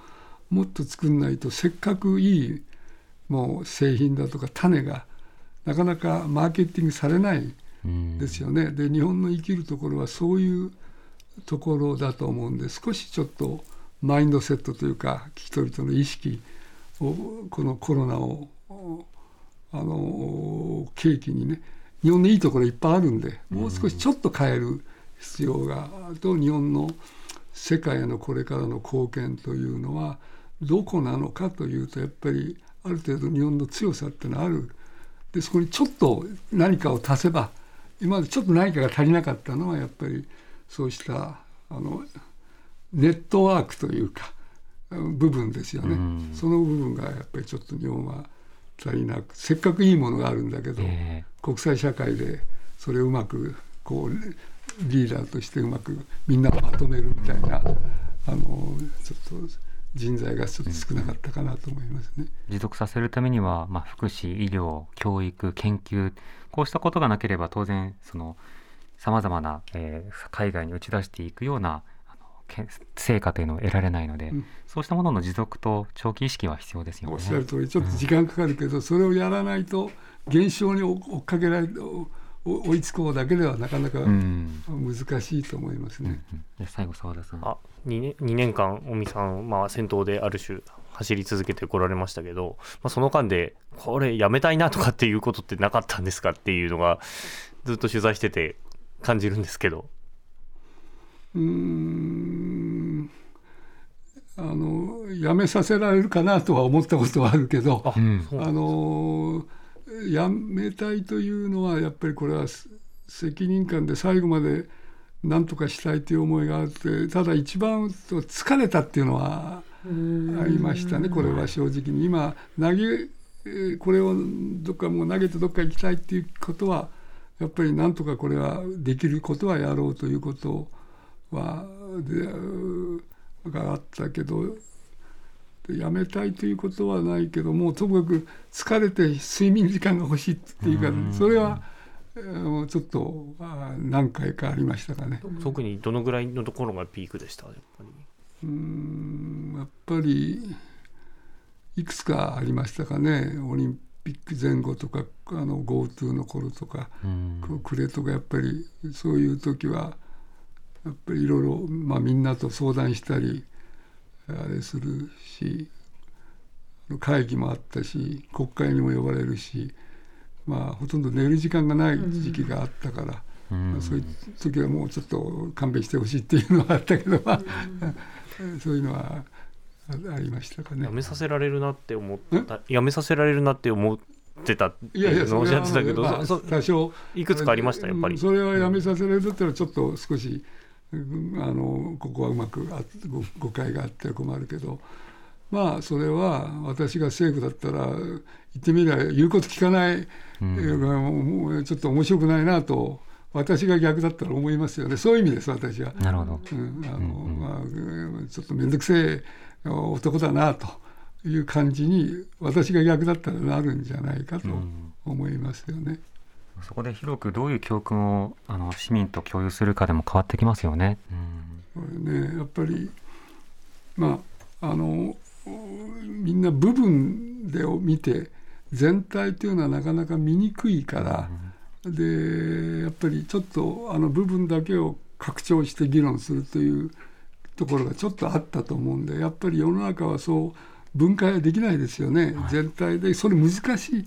もっと作んないとせっかくいいもう製品だとか種がなかなかマーケティングされないうんですよね。で日本の生きるところはそういうところだと思うんで少しちょっとマインドセットというか人々の意識をこのコロナをあの契機にね日本のいいところいっぱいあるんでもう少しちょっと変える必要がと日本の世界へのこれからの貢献というのはどこなのかというとやっぱりある程度日本の強さってのはあるでそこにちょっと何かを足せば今までちょっと何かが足りなかったのはやっぱりそうしたあのネットワークというか部分ですよね、うん。その部分がやっぱりちょっと日本は足りなくせっかくいいものがあるんだけど、え国際社会でそれをうまくこうリーダーとしてうまくみんなをまとめるみたいなあのちょっと人材がちょっと少なかったかなと思いますね。持続させるためには、まあ、福祉医療教育研究こうしたことがなければ当然そのさまざまな、えー海外に打ち出していくようなあのけ成果というのを得られないので、うんそうしたものの持続と長期意識は必要ですよね。おっしゃる通りちょっと時間かかるけど、それをやらないと現象に追追っかけられお追いつこうだけではなかなかうん難しいと思いますね。うん最後澤田さん。あ 2, 年2年間、尾身さん、まあ、先頭である種走り続けてこられましたけど、まあ、その間で、これ、やめたいなとかっていうことってなかったんですかっていうのが、ずっと取材してて感じるんですけど。うーんあのやめさせられるかなとは思ったことはあるけどあ、うんあのやめたいというのはやっぱりこれはす責任感で最後まで何とかしたいという思いがあってただ一番疲れたっていうのはありましたね。これは正直に今投げえーこれをどっかもう投げてどっか行きたいっていうことはやっぱりなんとかこれはできることはやろうということはでがあったけどでやめたいということはないけどもうともかく疲れて睡眠時間が欲しいっていうかうん。それはちょっと何回かありましたかね。特にどのぐらいのところがピークでした？やっぱりうーんやっぱりいくつかありましたかね。オリンピック前後とかあの GoTo の頃とか、うん。こうクレとかやっぱりそういう時はやっぱりいろいろ、まあ、みんなと相談したりあれするし会議もあったし国会にも呼ばれるし、まあ、ほとんど寝る時間がない時期があったから。うん。まあそういう時はもうちょっと勘弁してほしいっていうのはあったけど、まあ、そういうのはあありましたかね。や。めさせられるなって思った。やめさせられるな at 思ってたっていやいや、いうのをおっしゃってたけど、まあ多少いくつかありましたやっぱり。うんそれはやめさせられるってのはちょっと少し、うん。あのここはうまくあ誤誤解があっては困るけどまあそれは私が政府だったら言ってみれば言うこと聞かない、うん。ちょっと面白くないなと私が逆だったら思いますよねそういう意味です私は。なるほど。うんあのうんうんまあうんちょっと面倒くせえ男だなという感じに私が逆だったらなるんじゃないかとうん思いますよね。そこで広くどういう教訓をあの市民と共有するかでも変わってきますよね。うんこれねやっぱりまああのみんな部分でを見て全体というのはなかなか見にくいから、でやっぱりちょっとあの部分だけを拡張して議論するというところがちょっとあったと思うんでやっぱり世の中はそう分解はできないですよね、全体でそれ難しい。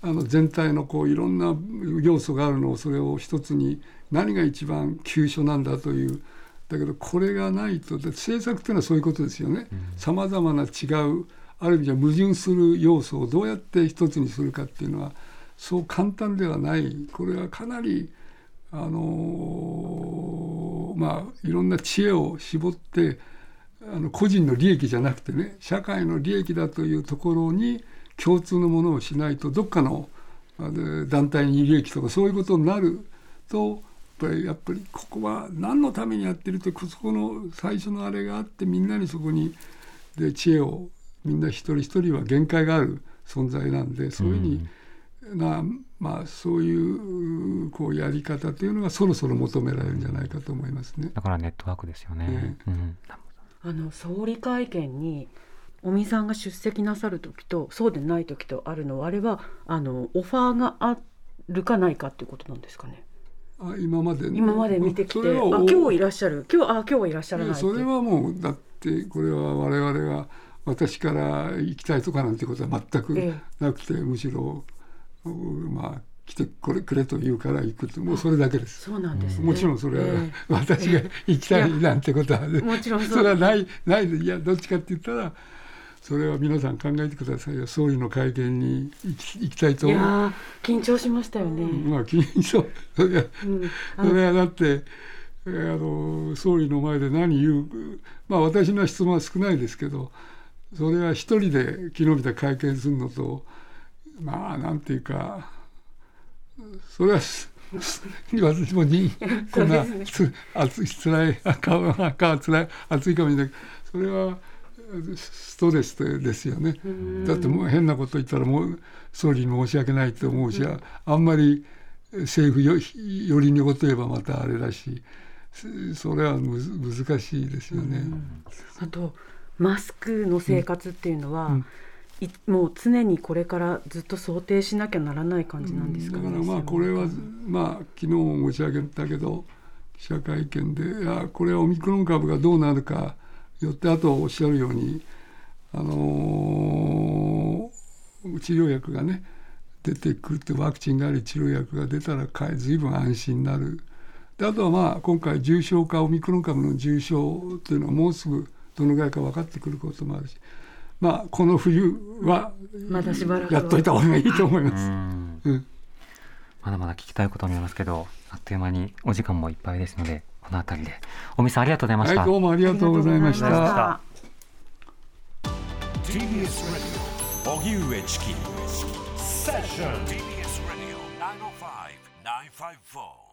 あの全体のこういろんな要素があるのをそれを一つに何が一番急所なんだという。だけどこれがないとで政策というのはそういうことですよね。さまざまな違うある意味じゃ矛盾する要素をどうやって一つにするかっていうのはそう簡単ではない。これはかなりあのまあいろんな知恵を絞ってあの個人の利益じゃなくてね社会の利益だというところに共通のものをしないとどっかの団体に利益とかそういうことになるとやっぱりやっぱりここは何のためにやってるってそこの最初のあれがあってみんなにそこにで知恵をみんな一人一人は限界がある存在なんでそういうふうに、な、まあ、そういうこうやり方というのがそろそろ求められるんじゃないかと思いますね。だからネットワークですよね。うん、あの総理会見に尾身さんが出席なさる時とそうでない時とあるのはあれはあのオファーがあるかないかっていうことなんですかね？あ今まで今まで見てきて、あ今日いらっしゃる、今日あ今日はいらっしゃらないそれはもうだってこれは我々が私から行きたいとかなんてことは全くえなくて、むしろまあ来てこれくれと言うから行くともうそれだけです。そうなんですね。もちろんそれは、え私が行きたいなんてことは、えもちろんそれはないないでいやどっちかって言ったらそれは皆さん考えてくださいよ総理の会見に行き行きたいとい思う。やー緊張しましたよね。まあ緊張それはうん、あそれはだってえーあの総理の前で何言うまあ私の質問は少ないですけどそれは一人で昨日みた会見するのとまあなんていうかそれは私もにこんなつ熱い辛い顔顔は辛い熱いかもしれない。けどそれはストレスですよね。だってもう変なこと言ったらもう総理に申し訳ないと思うし、あんまり政府よ寄りにこと言えばまたあれだしそそれはむず難しいですよね。あとマスクの生活っていうのは、うん。いもう常にこれからずっと想定しなきゃならない感じなんですかね。だからまあこれはまあ昨日も申し上げたけど記者会見でいやこれはオミクロン株がどうなるかよってあとおっしゃるようにあのー治療薬がね出てくるってワクチンがあり治療薬が出たらかえ随分安心になるであとはまあ今回重症化オミクロン株の重症というのはもうすぐどのぐらいか分かってくることもあるしまあこの冬はまだしばらくはやっといた方がいいと思います。うんうんまだまだ聞きたいこともありますけど、あっという間にお時間もいっぱいですので、この辺りで。尾身さんありがとうございました。はい、どうもありがとうございましたま。TBS Radio 荻上チキセッション TBS Radio 905-954